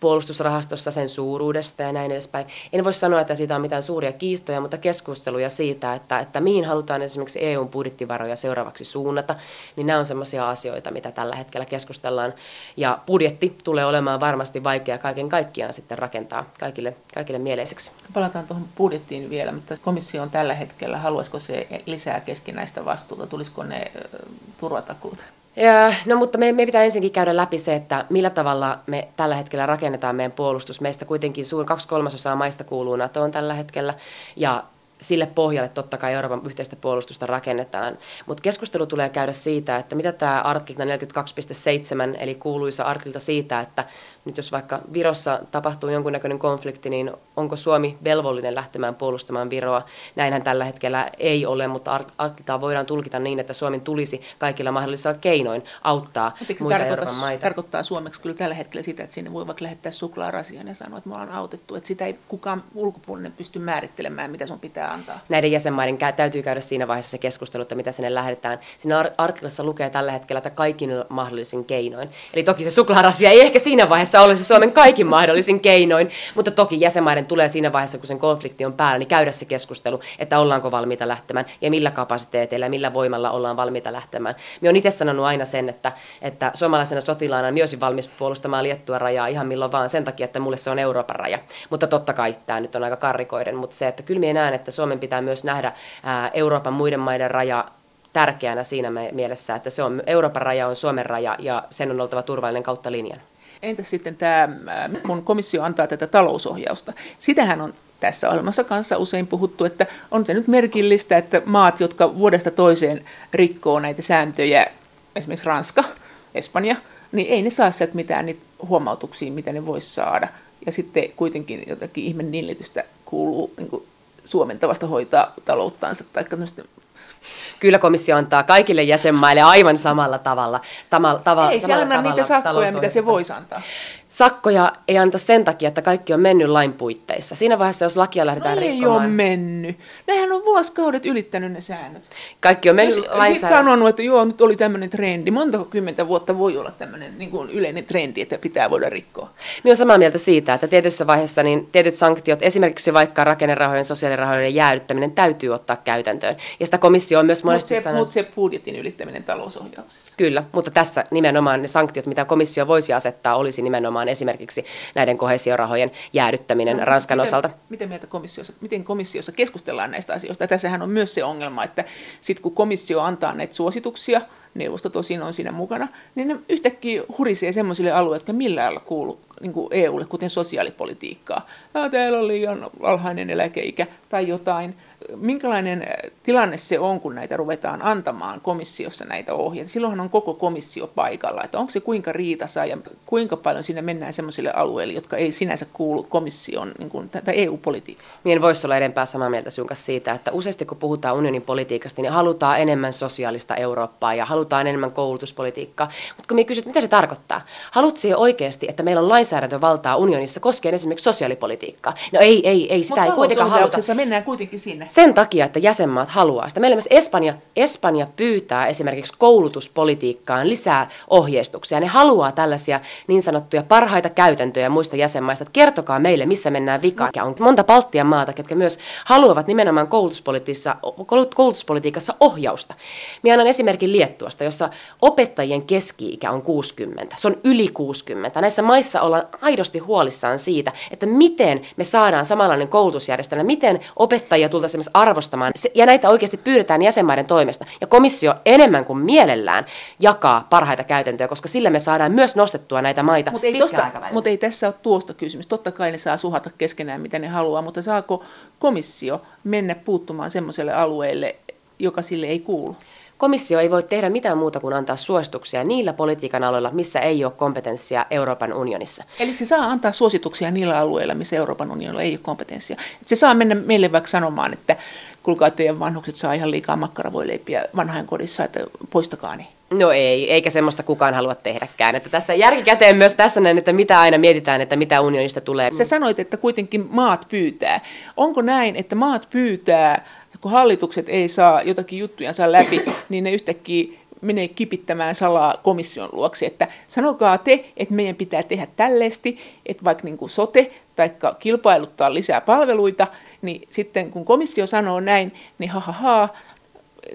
B: puolustusrahastossa sen suuruudesta ja näin edespäin. En voi sanoa, että siitä on mitään suuria kiistoja, mutta keskusteluja siitä, että, että mihin halutaan esimerkiksi EUn budjettivaroja seuraavaksi suunnata, niin nämä on sellaisia asioita, mitä tällä hetkellä keskustellaan. Ja budjetti tulee olemaan varmasti vaikea kaiken kaikkiaan sitten rakentaa kaikille, kaikille mieleiseksi.
A: Palataan tuohon budjettiin vielä, mutta komissio on tällä hetkellä, haluaisiko se lisää keskinäistä vastuuta, tulisiko ne turvatakuut?
B: Ja, no mutta me, me pitää ensinnäkin käydä läpi se, että millä tavalla me tällä hetkellä rakennetaan meidän puolustus. Meistä kuitenkin suurin kaksi kolmasosaa maista kuuluu NATOon tällä hetkellä ja sille pohjalle totta kai Euroopan yhteistä puolustusta rakennetaan. Mutta keskustelu tulee käydä siitä, että mitä tämä artikla 42.7, eli kuuluisa artikla siitä, että nyt jos vaikka Virossa tapahtuu jonkunnäköinen konflikti, niin onko Suomi velvollinen lähtemään puolustamaan Viroa? Näinhän tällä hetkellä ei ole, mutta artiklaa voidaan tulkita niin, että Suomen tulisi kaikilla mahdollisilla keinoin auttaa
A: Mutta
B: muita
A: Euroopan
B: maita.
A: tarkoittaa suomeksi kyllä tällä hetkellä sitä, että sinne voi vaikka lähettää suklaarasian ja sanoa, että me ollaan autettu. Että sitä ei kukaan ulkopuolinen pysty määrittelemään, mitä sun pitää antaa.
B: Näiden jäsenmaiden täytyy käydä siinä vaiheessa se keskustelu, että mitä sinne lähdetään. Siinä artiklassa lukee tällä hetkellä, että kaikin mahdollisin keinoin. Eli toki se suklaarasia ei ehkä siinä vaiheessa ole se Suomen kaikin mahdollisin keinoin, mutta toki jäsenmaiden tulee siinä vaiheessa, kun sen konflikti on päällä, niin käydä se keskustelu, että ollaanko valmiita lähtemään ja millä kapasiteeteilla ja millä voimalla ollaan valmiita lähtemään. Me on itse sanonut aina sen, että, että suomalaisena sotilaana myös valmis puolustamaan Liettua rajaa ihan milloin vaan sen takia, että mulle se on Euroopan raja. Mutta totta kai tämä nyt on aika karrikoiden, mutta se, että kyllä minä näen, että Suomen pitää myös nähdä Euroopan muiden maiden raja tärkeänä siinä mielessä, että se on, Euroopan raja on Suomen raja ja sen on oltava turvallinen kautta linjan.
A: Entä sitten tämä, kun komissio antaa tätä talousohjausta? Sitähän on tässä ohjelmassa kanssa usein puhuttu, että on se nyt merkillistä, että maat, jotka vuodesta toiseen rikkoo näitä sääntöjä, esimerkiksi Ranska, Espanja, niin ei ne saa sieltä mitään niitä huomautuksia, mitä ne voisi saada. Ja sitten kuitenkin jotakin ihme nillitystä kuuluu niin suomentavasta hoitaa talouttaansa tai
B: Kyllä komissio antaa kaikille jäsenmaille aivan samalla tavalla. Tama, tava,
A: ei
B: samalla
A: anna niitä sakkoja, mitä se voisi antaa.
B: Sakkoja ei anta sen takia, että kaikki on mennyt lain puitteissa. Siinä vaiheessa, jos lakia lähdetään
A: no
B: rikkomaan...
A: ei ole mennyt. Nehän on vuosikaudet ylittänyt ne säännöt.
B: Kaikki on mennyt lainsäädäntö.
A: Sitten sanonut, että joo, nyt oli tämmöinen trendi. Montako kymmentä vuotta voi olla tämmöinen niin kuin yleinen trendi, että pitää voida rikkoa?
B: Minä olen samaa mieltä siitä, että tietyssä vaiheessa niin tietyt sanktiot, esimerkiksi vaikka rakennerahojen, sosiaalirahojen jäädyttäminen täytyy ottaa käytäntöön. Ja sitä komissio on myös monesti
A: Mutta se, mut se budjetin ylittäminen talousohjauksessa.
B: Kyllä, mutta tässä nimenomaan ne sanktiot, mitä komissio voisi asettaa, olisi nimenomaan esimerkiksi näiden kohesiorahojen jäädyttäminen no, Ranskan
A: miten,
B: osalta.
A: Miten, mieltä komissiossa, miten komissiossa keskustellaan näistä asioista? Tässähän on myös se ongelma, että sitten kun komissio antaa näitä suosituksia, neuvosto tosin on siinä mukana, niin ne yhtäkkiä hurisee sellaisille alueille, jotka millään lailla kuulu niin kuin EUlle, kuten sosiaalipolitiikkaa. Ja täällä on liian alhainen eläkeikä tai jotain minkälainen äh, tilanne se on, kun näitä ruvetaan antamaan komissiossa näitä ohjeita? Silloinhan on koko komissio paikalla, että onko se kuinka riitasa ja kuinka paljon siinä mennään sellaisille alueille, jotka ei sinänsä kuulu komission niin kuin, tai EU-politiikkaan?
B: Minä en voisi olla enempää samaa mieltä sinun kanssa siitä, että useasti kun puhutaan unionin politiikasta, niin halutaan enemmän sosiaalista Eurooppaa ja halutaan enemmän koulutuspolitiikkaa. Mutta kun minä kysyt, mitä se tarkoittaa? Haluatko siihen oikeasti, että meillä on lainsäädäntövaltaa unionissa koskien esimerkiksi sosiaalipolitiikkaa? No ei, ei, ei, sitä
A: Mutta
B: ei kuitenkaan haluta.
A: mennään kuitenkin sinne.
B: Sen takia, että jäsenmaat haluaa sitä. Meillä myös Espanja, Espanja pyytää esimerkiksi koulutuspolitiikkaan lisää ohjeistuksia. Ne haluaa tällaisia niin sanottuja parhaita käytäntöjä muista jäsenmaista. Että kertokaa meille, missä mennään vikaan. On monta Baltian maata, jotka myös haluavat nimenomaan koulutuspolitiikassa, koulutuspolitiikassa ohjausta. Minä annan esimerkin Liettuasta, jossa opettajien keski-ikä on 60. Se on yli 60. Näissä maissa ollaan aidosti huolissaan siitä, että miten me saadaan samanlainen koulutusjärjestelmä, miten opettajia tultaisiin arvostamaan. Ja näitä oikeasti pyydetään jäsenmaiden toimesta. Ja komissio enemmän kuin mielellään jakaa parhaita käytäntöjä, koska sillä me saadaan myös nostettua näitä maita
A: Mutta ei, mut ei tässä ole tuosta kysymys. Totta kai ne saa suhata keskenään, mitä ne haluaa, mutta saako komissio mennä puuttumaan semmoiselle alueelle, joka sille ei kuulu?
B: Komissio ei voi tehdä mitään muuta kuin antaa suosituksia niillä politiikan aloilla, missä ei ole kompetenssia Euroopan unionissa.
A: Eli se saa antaa suosituksia niillä alueilla, missä Euroopan unionilla ei ole kompetenssia. Et se saa mennä meille vaikka sanomaan, että kuulkaa teidän vanhukset saa ihan liikaa makkaravoileipiä vanhainkodissa, että poistakaa ne.
B: No ei, eikä semmoista kukaan halua tehdäkään. Että tässä järkikäteen myös tässä näin, että mitä aina mietitään, että mitä unionista tulee.
A: Sä sanoit, että kuitenkin maat pyytää. Onko näin, että maat pyytää kun hallitukset ei saa jotakin juttuja saa läpi, niin ne yhtäkkiä menee kipittämään salaa komission luoksi, että sanokaa te, että meidän pitää tehdä tällaisesti, että vaikka niin kuin sote tai kilpailuttaa lisää palveluita, niin sitten kun komissio sanoo näin, niin ha, ha, ha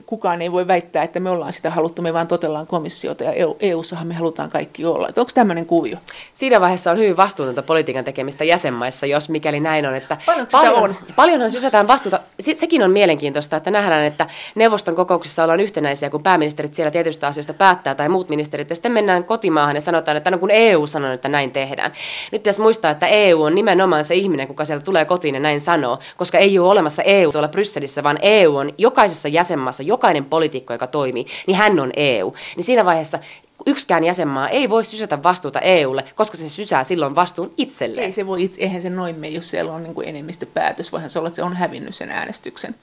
A: kukaan ei voi väittää, että me ollaan sitä haluttu, me vaan totellaan komissiota ja EU, EU-sahan me halutaan kaikki olla. Että onko tämmöinen kuvio?
B: Siinä vaiheessa on hyvin vastuutonta politiikan tekemistä jäsenmaissa, jos mikäli näin on. Että
A: Paljonko sitä
B: paljon,
A: on?
B: Paljonhan sysätään vastuuta. Se, sekin on mielenkiintoista, että nähdään, että neuvoston kokouksissa ollaan yhtenäisiä, kun pääministerit siellä tietystä asioista päättää tai muut ministerit, ja sitten mennään kotimaahan ja sanotaan, että no kun EU sanoo, että näin tehdään. Nyt pitäisi muistaa, että EU on nimenomaan se ihminen, kuka siellä tulee kotiin ja näin sanoo, koska ei ole olemassa EU tuolla Brysselissä, vaan EU on jokaisessa jäsenmaassa, jokainen poliitikko, joka toimii, niin hän on EU. Niin siinä vaiheessa yksikään jäsenmaa ei voi sysätä vastuuta EUlle, koska se sysää silloin vastuun itselleen.
A: Ei se voi, itse, eihän se noin mene, jos siellä on niin kuin enemmistöpäätös, voihan se olla, että se on hävinnyt sen äänestyksen.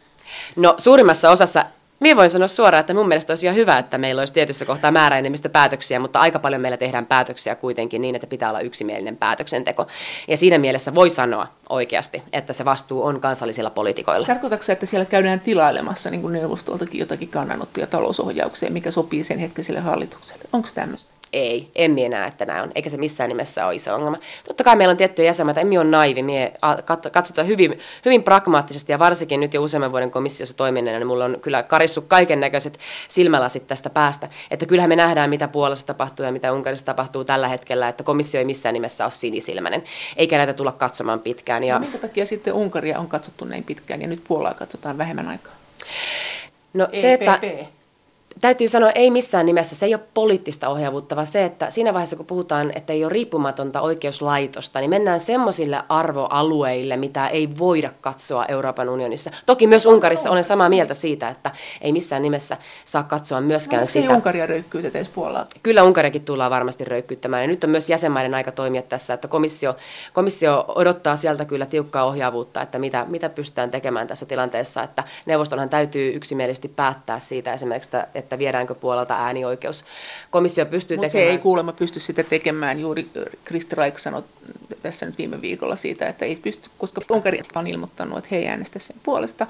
B: No suurimmassa osassa minä voin sanoa suoraan, että mun mielestä olisi ihan hyvä, että meillä olisi tietyssä kohtaa määräenemmistöpäätöksiä, mutta aika paljon meillä tehdään päätöksiä kuitenkin niin, että pitää olla yksimielinen päätöksenteko. Ja siinä mielessä voi sanoa oikeasti, että se vastuu on kansallisilla poliitikoilla.
A: Tarkoitatko se, että siellä käydään tilailemassa niin kuin neuvostoltakin jotakin kannanottoja talousohjaukseen, mikä sopii sen hetkiselle hallitukselle? Onko tämmöistä?
B: Ei, en minä näe, että näin on, eikä se missään nimessä ole iso ongelma. Totta kai meillä on tiettyjä jäsenmaita, emme ole naivi, me katsotaan hyvin, hyvin pragmaattisesti ja varsinkin nyt jo useamman vuoden komissiossa toimineena, niin mulla on kyllä karissut kaiken näköiset silmälasit tästä päästä. Että kyllähän me nähdään, mitä Puolassa tapahtuu ja mitä Unkarissa tapahtuu tällä hetkellä, että komissio ei missään nimessä ole sinisilmäinen, eikä näitä tulla katsomaan pitkään.
A: Ja... No, minkä takia sitten Unkaria on katsottu näin pitkään ja nyt Puolaa katsotaan vähemmän aikaa?
B: No se, että täytyy sanoa, ei missään nimessä, se ei ole poliittista ohjaavuutta, vaan se, että siinä vaiheessa kun puhutaan, että ei ole riippumatonta oikeuslaitosta, niin mennään semmoisille arvoalueille, mitä ei voida katsoa Euroopan unionissa. Toki myös Unkarissa olen samaa mieltä siitä, että ei missään nimessä saa katsoa myöskään
A: no,
B: sitä.
A: Unkaria röykkyytetä Puolaa?
B: Kyllä Unkariakin tullaan varmasti röykkyyttämään. Ja nyt on myös jäsenmaiden aika toimia tässä, että komissio, komissio odottaa sieltä kyllä tiukkaa ohjaavuutta, että mitä, mitä pystytään tekemään tässä tilanteessa, että neuvostonhan täytyy yksimielisesti päättää siitä esimerkiksi, että että viedäänkö puolelta äänioikeus. Komissio pystyy
A: Mut
B: tekemään...
A: se ei kuulemma pysty sitä tekemään. Juuri Kristi Raik sanoi tässä nyt viime viikolla siitä, että ei pysty, koska Unkari on ilmoittanut, että he ei äänestä sen puolesta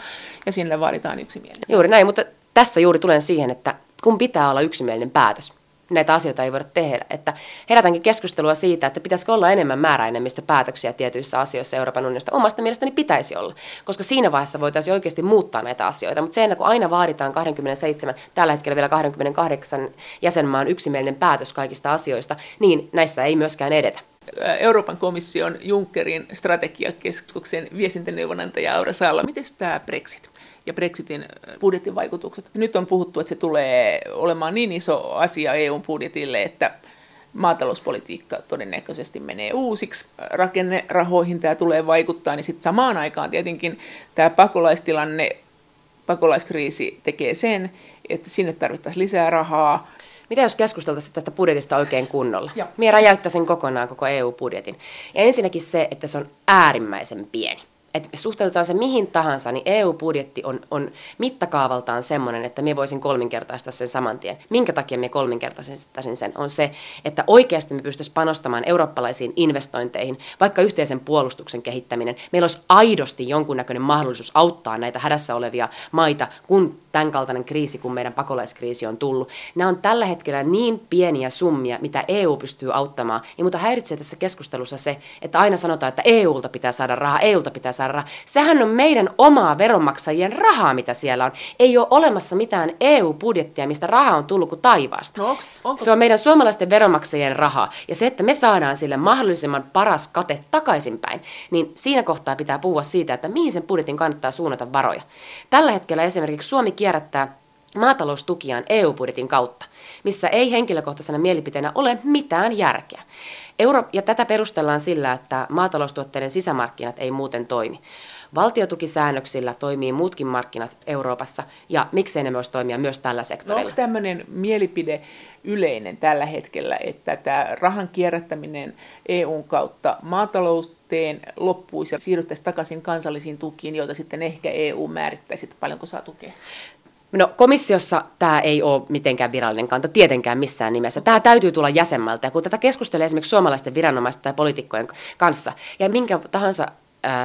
A: ja sinne vaaditaan yksimielinen.
B: Juuri näin, mutta tässä juuri tulen siihen, että kun pitää olla yksimielinen päätös, näitä asioita ei voida tehdä. Että herätänkin keskustelua siitä, että pitäisikö olla enemmän määräenemmistöpäätöksiä tietyissä asioissa Euroopan unionista. Omasta mielestäni pitäisi olla, koska siinä vaiheessa voitaisiin oikeasti muuttaa näitä asioita. Mutta se, kun aina vaaditaan 27, tällä hetkellä vielä 28 jäsenmaan yksimielinen päätös kaikista asioista, niin näissä ei myöskään edetä.
A: Euroopan komission Junckerin strategiakeskuksen viestintäneuvonantaja Aura Salla. Miten tämä Brexit? Ja Brexitin budjetin vaikutukset. Nyt on puhuttu, että se tulee olemaan niin iso asia EUn budjetille, että maatalouspolitiikka todennäköisesti menee uusiksi. Rakennerahoihin tämä tulee vaikuttaa, niin sitten samaan aikaan tietenkin tämä pakolaistilanne, pakolaiskriisi tekee sen, että sinne tarvittaisiin lisää rahaa.
B: Mitä jos keskusteltaisiin tästä budjetista oikein kunnolla? Minä räjäyttäisin kokonaan koko EU-budjetin. Ja ensinnäkin se, että se on äärimmäisen pieni että suhteutetaan se mihin tahansa, niin EU-budjetti on, on mittakaavaltaan semmoinen, että me voisin kolminkertaistaa sen saman tien. Minkä takia me kolminkertaisin sen? On se, että oikeasti me pystyisimme panostamaan eurooppalaisiin investointeihin, vaikka yhteisen puolustuksen kehittäminen. Meillä olisi aidosti jonkunnäköinen mahdollisuus auttaa näitä hädässä olevia maita, kun tämän kaltainen kriisi, kun meidän pakolaiskriisi on tullut. Nämä on tällä hetkellä niin pieniä summia, mitä EU pystyy auttamaan. Ja mutta häiritsee tässä keskustelussa se, että aina sanotaan, että EUlta pitää saada rahaa, EUlta pitää saada rahaa. Sehän on meidän omaa veronmaksajien rahaa, mitä siellä on. Ei ole olemassa mitään EU-budjettia, mistä raha on tullut kuin taivaasta.
A: No, onko, onko...
B: Se on meidän suomalaisten veronmaksajien rahaa. Ja se, että me saadaan sille mahdollisimman paras kate takaisinpäin, niin siinä kohtaa pitää puhua siitä, että mihin sen budjetin kannattaa suunnata varoja. Tällä hetkellä esimerkiksi Suomi kierrättää maataloustukiaan EU-budjetin kautta, missä ei henkilökohtaisena mielipiteenä ole mitään järkeä. Euro- ja tätä perustellaan sillä, että maataloustuotteiden sisämarkkinat ei muuten toimi. Valtiotukisäännöksillä toimii muutkin markkinat Euroopassa, ja miksei ne myös toimia myös tällä sektorilla?
A: No onko tämmöinen mielipide yleinen tällä hetkellä, että tämä rahan kierrättäminen EUn kautta maatalouteen loppuisi ja siirryttäisiin takaisin kansallisiin tukiin, joita sitten ehkä EU määrittäisi, että paljonko saa tukea?
B: No komissiossa tämä ei ole mitenkään virallinen kanta, tietenkään missään nimessä. Tämä täytyy tulla jäsenmältä. Ja kun tätä keskustelee esimerkiksi suomalaisten viranomaisten tai poliitikkojen kanssa ja minkä tahansa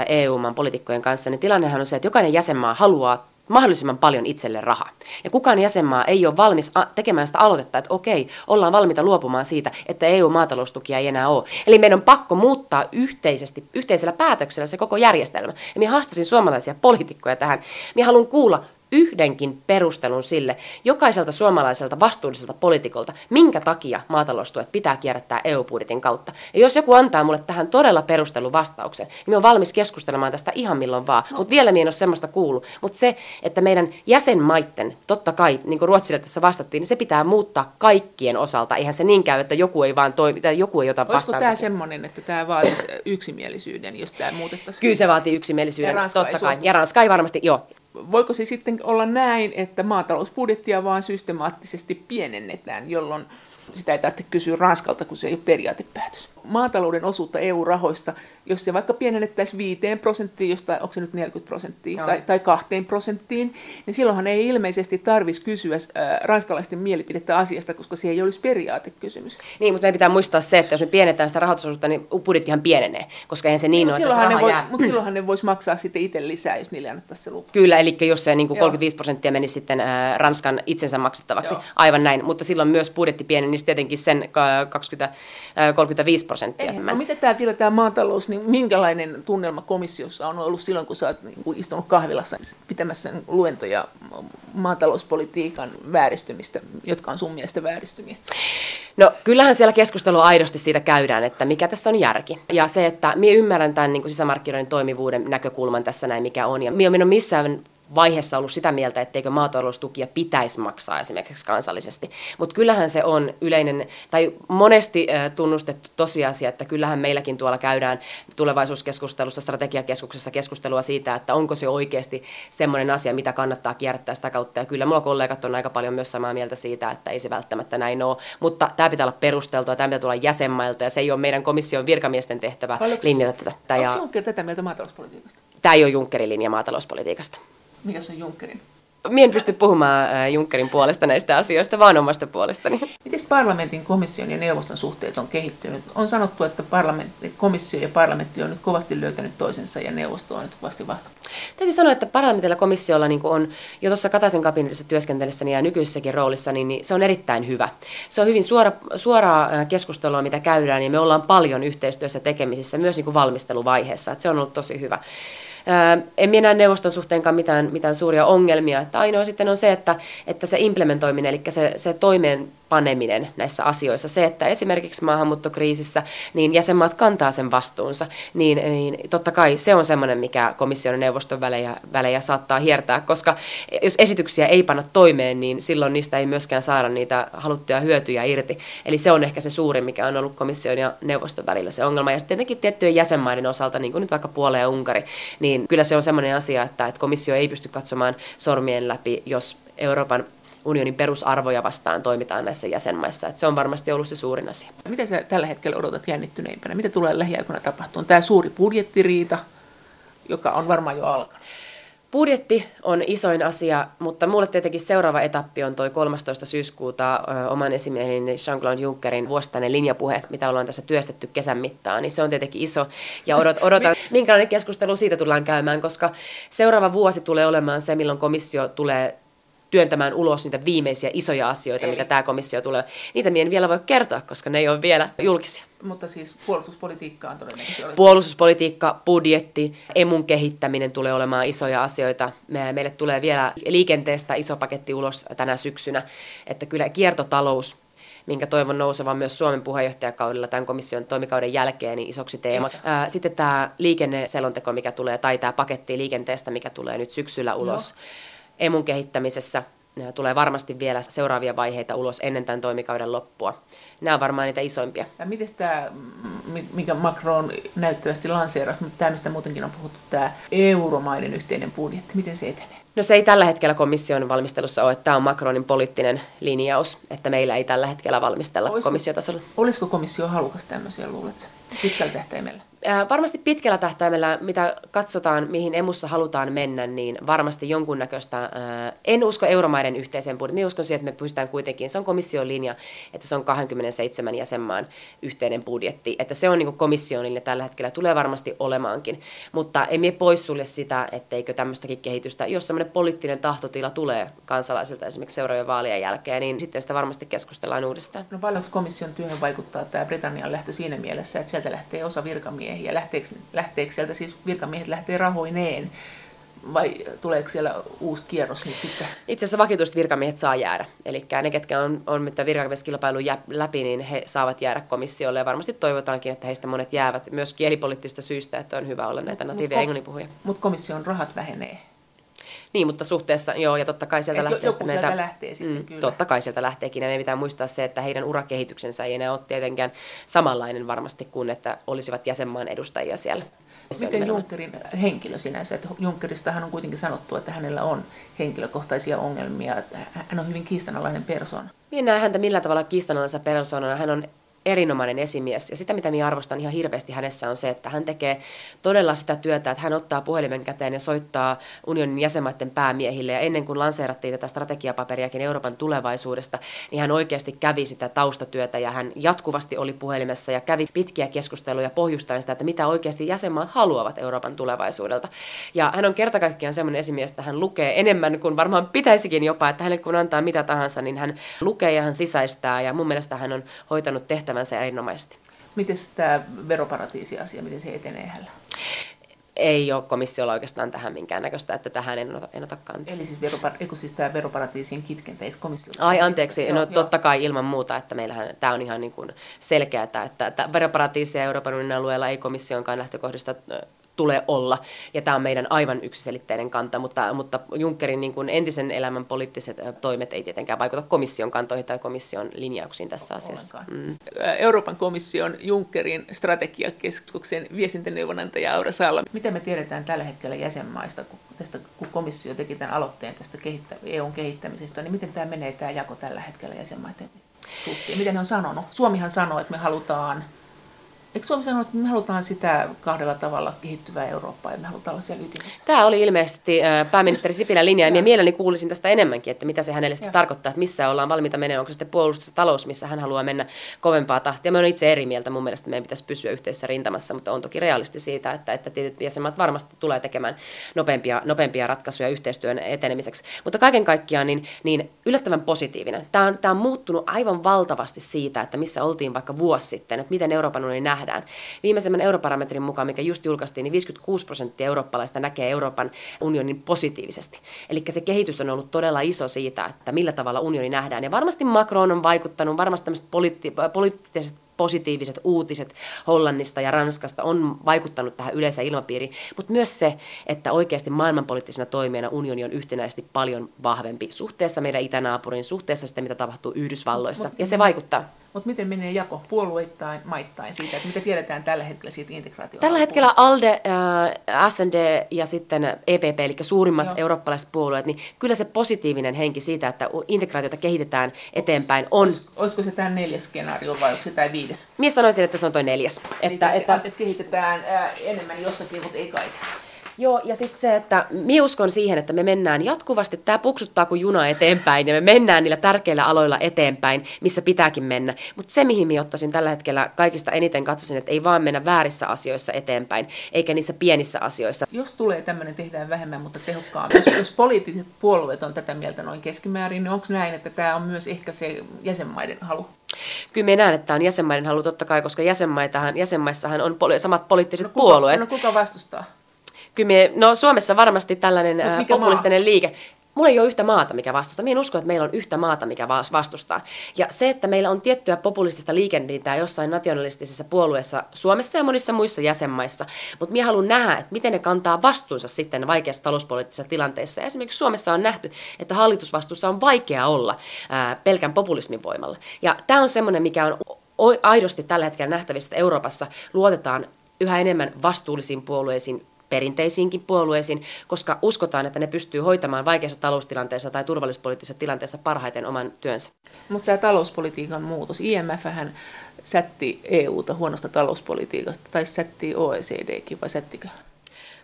B: EU-maan poliitikkojen kanssa, niin tilannehan on se, että jokainen jäsenmaa haluaa mahdollisimman paljon itselle rahaa. Ja kukaan jäsenmaa ei ole valmis tekemään sitä aloitetta, että okei, ollaan valmiita luopumaan siitä, että EU-maataloustukia ei enää ole. Eli meidän on pakko muuttaa yhteisesti, yhteisellä päätöksellä se koko järjestelmä. Ja minä haastasin suomalaisia poliitikkoja tähän. Minä haluan kuulla yhdenkin perustelun sille jokaiselta suomalaiselta vastuulliselta poliitikolta, minkä takia maataloustuet pitää kierrättää EU-budjetin kautta. Ja jos joku antaa mulle tähän todella perustelun vastauksen, niin mä oon valmis keskustelemaan tästä ihan milloin vaan. No. Mutta vielä minä en ole semmoista kuullut. Mutta se, että meidän jäsenmaitten, totta kai, niin kuin Ruotsille tässä vastattiin, niin se pitää muuttaa kaikkien osalta. Eihän se niin käy, että joku ei vaan toimi, tai joku ei ota
A: vastaan. Olisiko tämä semmoinen, että tämä vaatisi yksimielisyyden, jos tämä muutettaisiin?
B: Kyllä se vaatii yksimielisyyden, ja totta kai. Ja Ranska ei varmasti, joo,
A: voiko se sitten olla näin, että maatalousbudjettia vaan systemaattisesti pienennetään, jolloin sitä ei tarvitse kysyä Ranskalta, kun se ei ole periaatepäätös. Maatalouden osuutta EU-rahoista, jos se vaikka pienennettäisiin 5 prosenttiin, josta onko se nyt 40 prosenttia, tai, tai 2 prosenttiin, niin silloinhan ei ilmeisesti tarvitsisi kysyä äh, ranskalaisten mielipidettä asiasta, koska se ei olisi periaatekysymys.
B: Niin, mutta meidän pitää muistaa se, että jos me pienetään sitä rahoitusosuutta, niin budjettihan pienenee, koska eihän se niin, ole, että
A: se ne voi, jää. Mutta silloinhan ne voisi maksaa sitten itse lisää, jos niille annettaisiin se lupa.
B: Kyllä, eli jos se niin kuin 35 prosenttia menisi sitten äh, Ranskan itsensä maksettavaksi, Joo. aivan näin, mutta silloin myös budjetti pienenee niin tietenkin sen 20, 35 prosenttia.
A: Ei, no, miten tämä vielä tämä maatalous, niin minkälainen tunnelma komissiossa on ollut silloin, kun sä oot niin kuin istunut kahvilassa pitämässä luentoja maatalouspolitiikan vääristymistä, jotka on sun mielestä vääristymiä?
B: No kyllähän siellä keskustelu aidosti siitä käydään, että mikä tässä on järki. Ja se, että minä ymmärrän tämän niin kuin sisämarkkinoiden toimivuuden näkökulman tässä näin, mikä on. Ja minä olen missään vaiheessa ollut sitä mieltä, etteikö maataloustukia pitäisi maksaa esimerkiksi kansallisesti. Mutta kyllähän se on yleinen tai monesti tunnustettu tosiasia, että kyllähän meilläkin tuolla käydään tulevaisuuskeskustelussa, strategiakeskuksessa keskustelua siitä, että onko se oikeasti semmoinen asia, mitä kannattaa kierrättää sitä kautta. Ja kyllä mulla kollegat on aika paljon myös samaa mieltä siitä, että ei se välttämättä näin ole. Mutta tämä pitää olla perusteltua, tämä pitää tulla jäsenmailta ja se ei ole meidän komission virkamiesten tehtävä linjata tätä.
A: Onko Juncker tätä mieltä maatalouspolitiikasta?
B: Tämä ei ole Junckerin linja maatalouspolitiikasta.
A: Mikä se on Junckerin?
B: Mie en pysty puhumaan Junckerin puolesta näistä asioista, vaan omasta puolestani.
A: Miten parlamentin, komission ja neuvoston suhteet on kehittynyt? On sanottu, että parlamentti, komissio ja parlamentti on nyt kovasti löytänyt toisensa ja neuvosto on nyt kovasti vasta.
B: Täytyy sanoa, että parlamentilla komissiolla niin on jo tuossa Kataisen kabinetissa työskentellessäni ja nykyisessäkin roolissa, niin, niin se on erittäin hyvä. Se on hyvin suora, suoraa keskustelua, mitä käydään, ja me ollaan paljon yhteistyössä tekemisissä myös niin kuin valmisteluvaiheessa. Että se on ollut tosi hyvä en minä näe neuvoston suhteenkaan mitään, mitään suuria ongelmia. Että ainoa sitten on se, että, että se implementoiminen, eli se, se toimeen paneminen näissä asioissa. Se, että esimerkiksi maahanmuuttokriisissä niin jäsenmaat kantaa sen vastuunsa, niin, niin totta kai se on semmoinen, mikä komission ja neuvoston välejä, välejä saattaa hiertää, koska jos esityksiä ei panna toimeen, niin silloin niistä ei myöskään saada niitä haluttuja hyötyjä irti. Eli se on ehkä se suurin, mikä on ollut komission ja neuvoston välillä se ongelma. Ja sitten tietenkin tiettyjen jäsenmaiden osalta, niin kuin nyt vaikka Puola ja Unkari, niin kyllä se on semmoinen asia, että, että komissio ei pysty katsomaan sormien läpi, jos Euroopan unionin perusarvoja vastaan toimitaan näissä jäsenmaissa. Että se on varmasti ollut se suurin asia.
A: Mitä sä tällä hetkellä odotat jännittyneimpänä? Mitä tulee lähiaikoina tapahtumaan? Tämä suuri budjettiriita, joka on varmaan jo alkanut.
B: Budjetti on isoin asia, mutta mulle tietenkin seuraava etappi on toi 13. syyskuuta oman esimieheni Jean-Claude Junckerin vuosittainen linjapuhe, mitä ollaan tässä työstetty kesän mittaan, niin se on tietenkin iso. Ja odot, (laughs) odotan, minkälainen keskustelu siitä tullaan käymään, koska seuraava vuosi tulee olemaan se, milloin komissio tulee työntämään ulos niitä viimeisiä isoja asioita, Eli. mitä tämä komissio tulee. Niitä minä en vielä voi kertoa, koska ne ei ole vielä julkisia.
A: Mutta siis puolustuspolitiikka on todennäköisesti...
B: Puolustuspolitiikka, budjetti, emun kehittäminen tulee olemaan isoja asioita. Meille tulee vielä liikenteestä iso paketti ulos tänä syksynä. Että kyllä kiertotalous minkä toivon nousevan myös Suomen puheenjohtajakaudella tämän komission toimikauden jälkeen niin isoksi teemaksi. Sitten tämä liikenneselonteko, mikä tulee, tai tämä paketti liikenteestä, mikä tulee nyt syksyllä ulos. No emun kehittämisessä tulee varmasti vielä seuraavia vaiheita ulos ennen tämän toimikauden loppua. Nämä on varmaan niitä isoimpia.
A: Ja miten tämä, mikä Macron näyttävästi lanseerasi, mutta tämä, mistä muutenkin on puhuttu, tämä euromaiden yhteinen budjetti, miten se etenee?
B: No se ei tällä hetkellä komission valmistelussa ole, että tämä on Macronin poliittinen linjaus, että meillä ei tällä hetkellä valmistella olisiko, komissiotasolla.
A: Olisiko komissio halukas tämmöisiä, luuletko, pitkällä tähtäimellä?
B: Äh, varmasti pitkällä tähtäimellä, mitä katsotaan, mihin emussa halutaan mennä, niin varmasti jonkunnäköistä, äh, en usko euromaiden yhteiseen budjettiin, minä uskon siihen, että me pystytään kuitenkin, se on komission linja, että se on 27 jäsenmaan yhteinen budjetti, että se on niin komission linja tällä hetkellä, tulee varmasti olemaankin, mutta emme poissulje sitä, etteikö tämmöistäkin kehitystä, jos semmoinen poliittinen tahtotila tulee kansalaisilta esimerkiksi seuraavien vaalien jälkeen, niin sitten sitä varmasti keskustellaan uudestaan.
A: No paljonko komission työhön vaikuttaa tämä Britannian lähtö siinä mielessä, että sieltä lähtee osa virkamiehiä, lähteekö, lähteekö sieltä siis virkamiehet lähtee rahoineen vai tuleeko siellä uusi kierros nyt sitten?
B: Itse asiassa vakituiset virkamiehet saa jäädä. Eli ne, ketkä on, on nyt virkamieskilpailun läpi, niin he saavat jäädä komissiolle. Ja varmasti toivotaankin, että heistä monet jäävät myös kielipoliittisista syistä, että on hyvä olla näitä natiivia englanninpuhujia.
A: Mutta komission rahat vähenee.
B: Niin, mutta suhteessa, joo, ja totta kai sieltä Et lähtee
A: joku näitä, lähtee sitten, mm, kyllä.
B: Totta kai sieltä lähteekin, ja meidän pitää muistaa se, että heidän urakehityksensä ei enää ole tietenkään samanlainen varmasti kuin, että olisivat jäsenmaan edustajia siellä.
A: Se Miten Junckerin henkilö sinänsä, että Junckeristahan on kuitenkin sanottu, että hänellä on henkilökohtaisia ongelmia, että hän on hyvin kiistanalainen persoona.
B: Minä näen häntä millä tavalla kiistanalaisena persoonana. Hän on erinomainen esimies. Ja sitä, mitä minä arvostan ihan hirveästi hänessä, on se, että hän tekee todella sitä työtä, että hän ottaa puhelimen käteen ja soittaa unionin jäsenmaiden päämiehille. Ja ennen kuin lanseerattiin tätä strategiapaperiakin Euroopan tulevaisuudesta, niin hän oikeasti kävi sitä taustatyötä ja hän jatkuvasti oli puhelimessa ja kävi pitkiä keskusteluja pohjustaen sitä, että mitä oikeasti jäsenmaat haluavat Euroopan tulevaisuudelta. Ja hän on kerta kaikkiaan sellainen esimies, että hän lukee enemmän kuin varmaan pitäisikin jopa, että hänelle kun antaa mitä tahansa, niin hän lukee ja hän sisäistää. Ja mun mielestä hän on hoitanut tehtävän tehtävänsä erinomaisesti.
A: Miten tämä veroparatiisi-asia, miten se etenee hänellä?
B: Ei ole komissiolla oikeastaan tähän minkäännäköistä, että tähän en ota, en ota kantaa.
A: Eli siis, veropar- eikö siis tämä veroparatiisien kitkentä, eikö komissio...
B: Ai anteeksi, no joo, totta kai ilman muuta, että meillähän tämä on ihan niin kuin selkeää, että, että veroparatiisia Euroopan unionin alueella ei komissionkaan lähtökohdista tulee olla. Ja tämä on meidän aivan yksiselitteinen kanta, mutta, mutta Junckerin niin kuin entisen elämän poliittiset toimet ei tietenkään vaikuta komission kantoihin tai komission linjauksiin tässä asiassa. Mm.
A: Euroopan komission Junckerin strategiakeskuksen viestintäneuvonantaja Aura Salla. Mitä me tiedetään tällä hetkellä jäsenmaista, kun, tästä, kun komissio teki tämän aloitteen tästä kehittä, EUn kehittämisestä, niin miten tämä menee tämä jako tällä hetkellä jäsenmaiden suhteen? Miten ne on sanonut? Suomihan sanoo, että me halutaan Eikö Suomi sanonut, että me halutaan sitä kahdella tavalla kehittyvää Eurooppaa ja me halutaan olla siellä ytimessä?
B: Tämä oli ilmeisesti pääministeri Sipilän linja ja minä mielelläni kuulisin tästä enemmänkin, että mitä se hänelle sitten tarkoittaa, että missä ollaan valmiita menemään, onko se sitten puolustus ja talous, missä hän haluaa mennä kovempaa tahtia. Mä olen itse eri mieltä, mun mielestä meidän pitäisi pysyä yhteisessä rintamassa, mutta on toki realisti siitä, että, että tietyt jäsenmaat varmasti tulee tekemään nopeampia, nopeampia ratkaisuja yhteistyön etenemiseksi. Mutta kaiken kaikkiaan niin, niin yllättävän positiivinen. Tämä on, tämä on muuttunut aivan valtavasti siitä, että missä oltiin vaikka vuosi sitten, että miten Euroopan unioni nähdään nähdään. Viimeisemmän eurobarometrin mukaan, mikä just julkaistiin, niin 56 prosenttia eurooppalaista näkee Euroopan unionin positiivisesti. Eli se kehitys on ollut todella iso siitä, että millä tavalla unioni nähdään. Ja varmasti Macron on vaikuttanut, varmasti tämmöiset poliitti- poliittiset positiiviset uutiset Hollannista ja Ranskasta on vaikuttanut tähän yleiseen ilmapiiriin, mutta myös se, että oikeasti maailmanpoliittisena toimijana unioni on yhtenäisesti paljon vahvempi suhteessa meidän itänaapurin, suhteessa sitä, mitä tapahtuu Yhdysvalloissa, ja se vaikuttaa.
A: Mutta miten menee jako puolueittain, maittain siitä, että mitä tiedetään tällä hetkellä siitä integraatiosta?
B: Tällä hetkellä ALDE, äh, SND ja sitten EPP, eli suurimmat Joo. eurooppalaiset puolueet, niin kyllä se positiivinen henki siitä, että integraatiota kehitetään eteenpäin on... Olis,
A: olisiko se tämä neljäs skenaario vai onko se tämä viides?
B: Minä sanoisin, että se on tuo neljäs.
A: Että, että, että kehitetään äh, enemmän jossakin, mutta ei kaikessa.
B: Joo, ja sitten se, että minä uskon siihen, että me mennään jatkuvasti, tämä puksuttaa kuin juna eteenpäin, ja me mennään niillä tärkeillä aloilla eteenpäin, missä pitääkin mennä. Mutta se, mihin minä ottaisin tällä hetkellä kaikista eniten katsoisin, että ei vaan mennä väärissä asioissa eteenpäin, eikä niissä pienissä asioissa.
A: Jos tulee tämmöinen tehdään vähemmän, mutta tehokkaammin, jos, jos poliittiset puolueet on tätä mieltä noin keskimäärin, niin onko näin, että tämä on myös ehkä se jäsenmaiden halu?
B: Kyllä me näen, että tämä on jäsenmaiden halu totta kai, koska jäsenmaitahan, jäsenmaissahan on poli- samat poliittiset no, kuka, puolueet.
A: No kuka vastustaa?
B: Kyllä no Suomessa varmasti tällainen ää, populistinen maa? liike. Mulla ei ole yhtä maata, mikä vastustaa. Minä en usko, että meillä on yhtä maata, mikä vastustaa. Ja se, että meillä on tiettyä populistista liikennettä jossain nationalistisessa puolueessa Suomessa ja monissa muissa jäsenmaissa, mutta minä haluan nähdä, että miten ne kantaa vastuunsa sitten vaikeassa talouspoliittisessa tilanteessa. Ja esimerkiksi Suomessa on nähty, että hallitusvastuussa on vaikea olla ää, pelkän populismin voimalla. Ja tämä on semmoinen, mikä on aidosti tällä hetkellä nähtävissä, että Euroopassa luotetaan yhä enemmän vastuullisiin puolueisiin, perinteisiinkin puolueisiin, koska uskotaan, että ne pystyy hoitamaan vaikeassa taloustilanteessa tai turvallisuuspoliittisessa tilanteessa parhaiten oman työnsä.
A: Mutta tämä talouspolitiikan muutos, IMF hän sätti EUta huonosta talouspolitiikasta, tai sätti OECDkin, vai sättikö?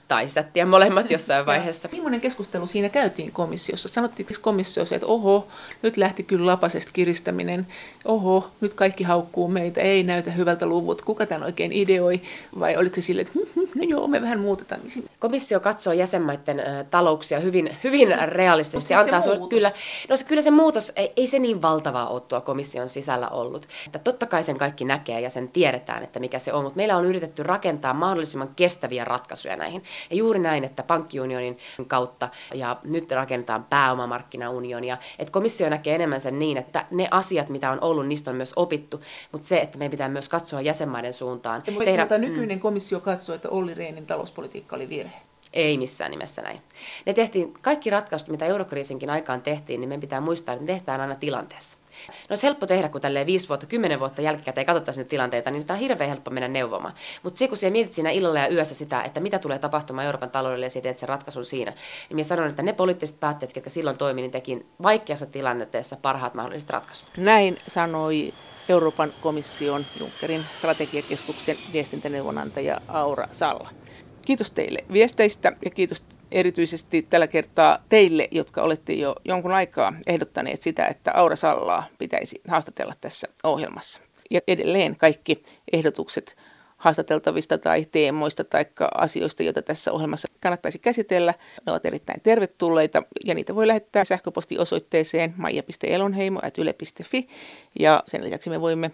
B: Tai sättiä molemmat jossain vaiheessa.
A: Millainen keskustelu siinä käytiin komissiossa? Sanottiin komissiossa, että oho, nyt lähti kyllä lapasesta kiristäminen, oho, nyt kaikki haukkuu meitä, ei näytä hyvältä luvut, kuka tämän oikein ideoi, vai oliko se sille, että hm, hm, no joo, me vähän muutetaan.
B: Komissio katsoo jäsenmaiden talouksia hyvin, hyvin realistisesti. Siis antaa se kyllä, no se, kyllä se muutos, ei, ei se niin valtavaa ole tuo komission sisällä ollut. Että totta kai sen kaikki näkee ja sen tiedetään, että mikä se on, mutta meillä on yritetty rakentaa mahdollisimman kestäviä ratkaisuja näihin. Ja juuri näin, että pankkiunionin kautta ja nyt rakennetaan pääomamarkkinaunionia, että komissio näkee enemmän sen niin, että ne asiat, mitä on ollut, niistä on myös opittu, mutta se, että meidän pitää myös katsoa jäsenmaiden suuntaan.
A: Ja tehdä, mutta nykyinen mm. komissio katsoi, että Olli Rehnin talouspolitiikka oli virhe.
B: Ei missään nimessä näin. Ne tehtiin, kaikki ratkaisut, mitä eurokriisinkin aikaan tehtiin, niin meidän pitää muistaa, että ne tehdään aina tilanteessa. No olisi helppo tehdä, kun tälleen viisi vuotta, kymmenen vuotta jälkikäteen katsottaisiin niitä tilanteita, niin sitä on hirveän helppo mennä neuvomaan. Mutta se, kun siellä mietit siinä illalla ja yössä sitä, että mitä tulee tapahtumaan Euroopan taloudelle ja teet sen ratkaisun siinä, niin minä sanon, että ne poliittiset päätteet, jotka silloin toimivat, niin teki vaikeassa tilanteessa parhaat mahdolliset ratkaisut.
A: Näin sanoi Euroopan komission Junckerin strategiakeskuksen viestintäneuvonantaja Aura Salla. Kiitos teille viesteistä ja kiitos erityisesti tällä kertaa teille, jotka olette jo jonkun aikaa ehdottaneet sitä, että Aura Sallaa pitäisi haastatella tässä ohjelmassa. Ja edelleen kaikki ehdotukset haastateltavista tai teemoista tai asioista, joita tässä ohjelmassa kannattaisi käsitellä. Ne ovat erittäin tervetulleita ja niitä voi lähettää sähköpostiosoitteeseen maija.elonheimo.yle.fi ja sen lisäksi me voimme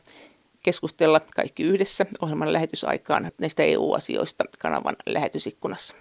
A: keskustella kaikki yhdessä ohjelman lähetysaikaan näistä EU-asioista kanavan lähetysikkunassa.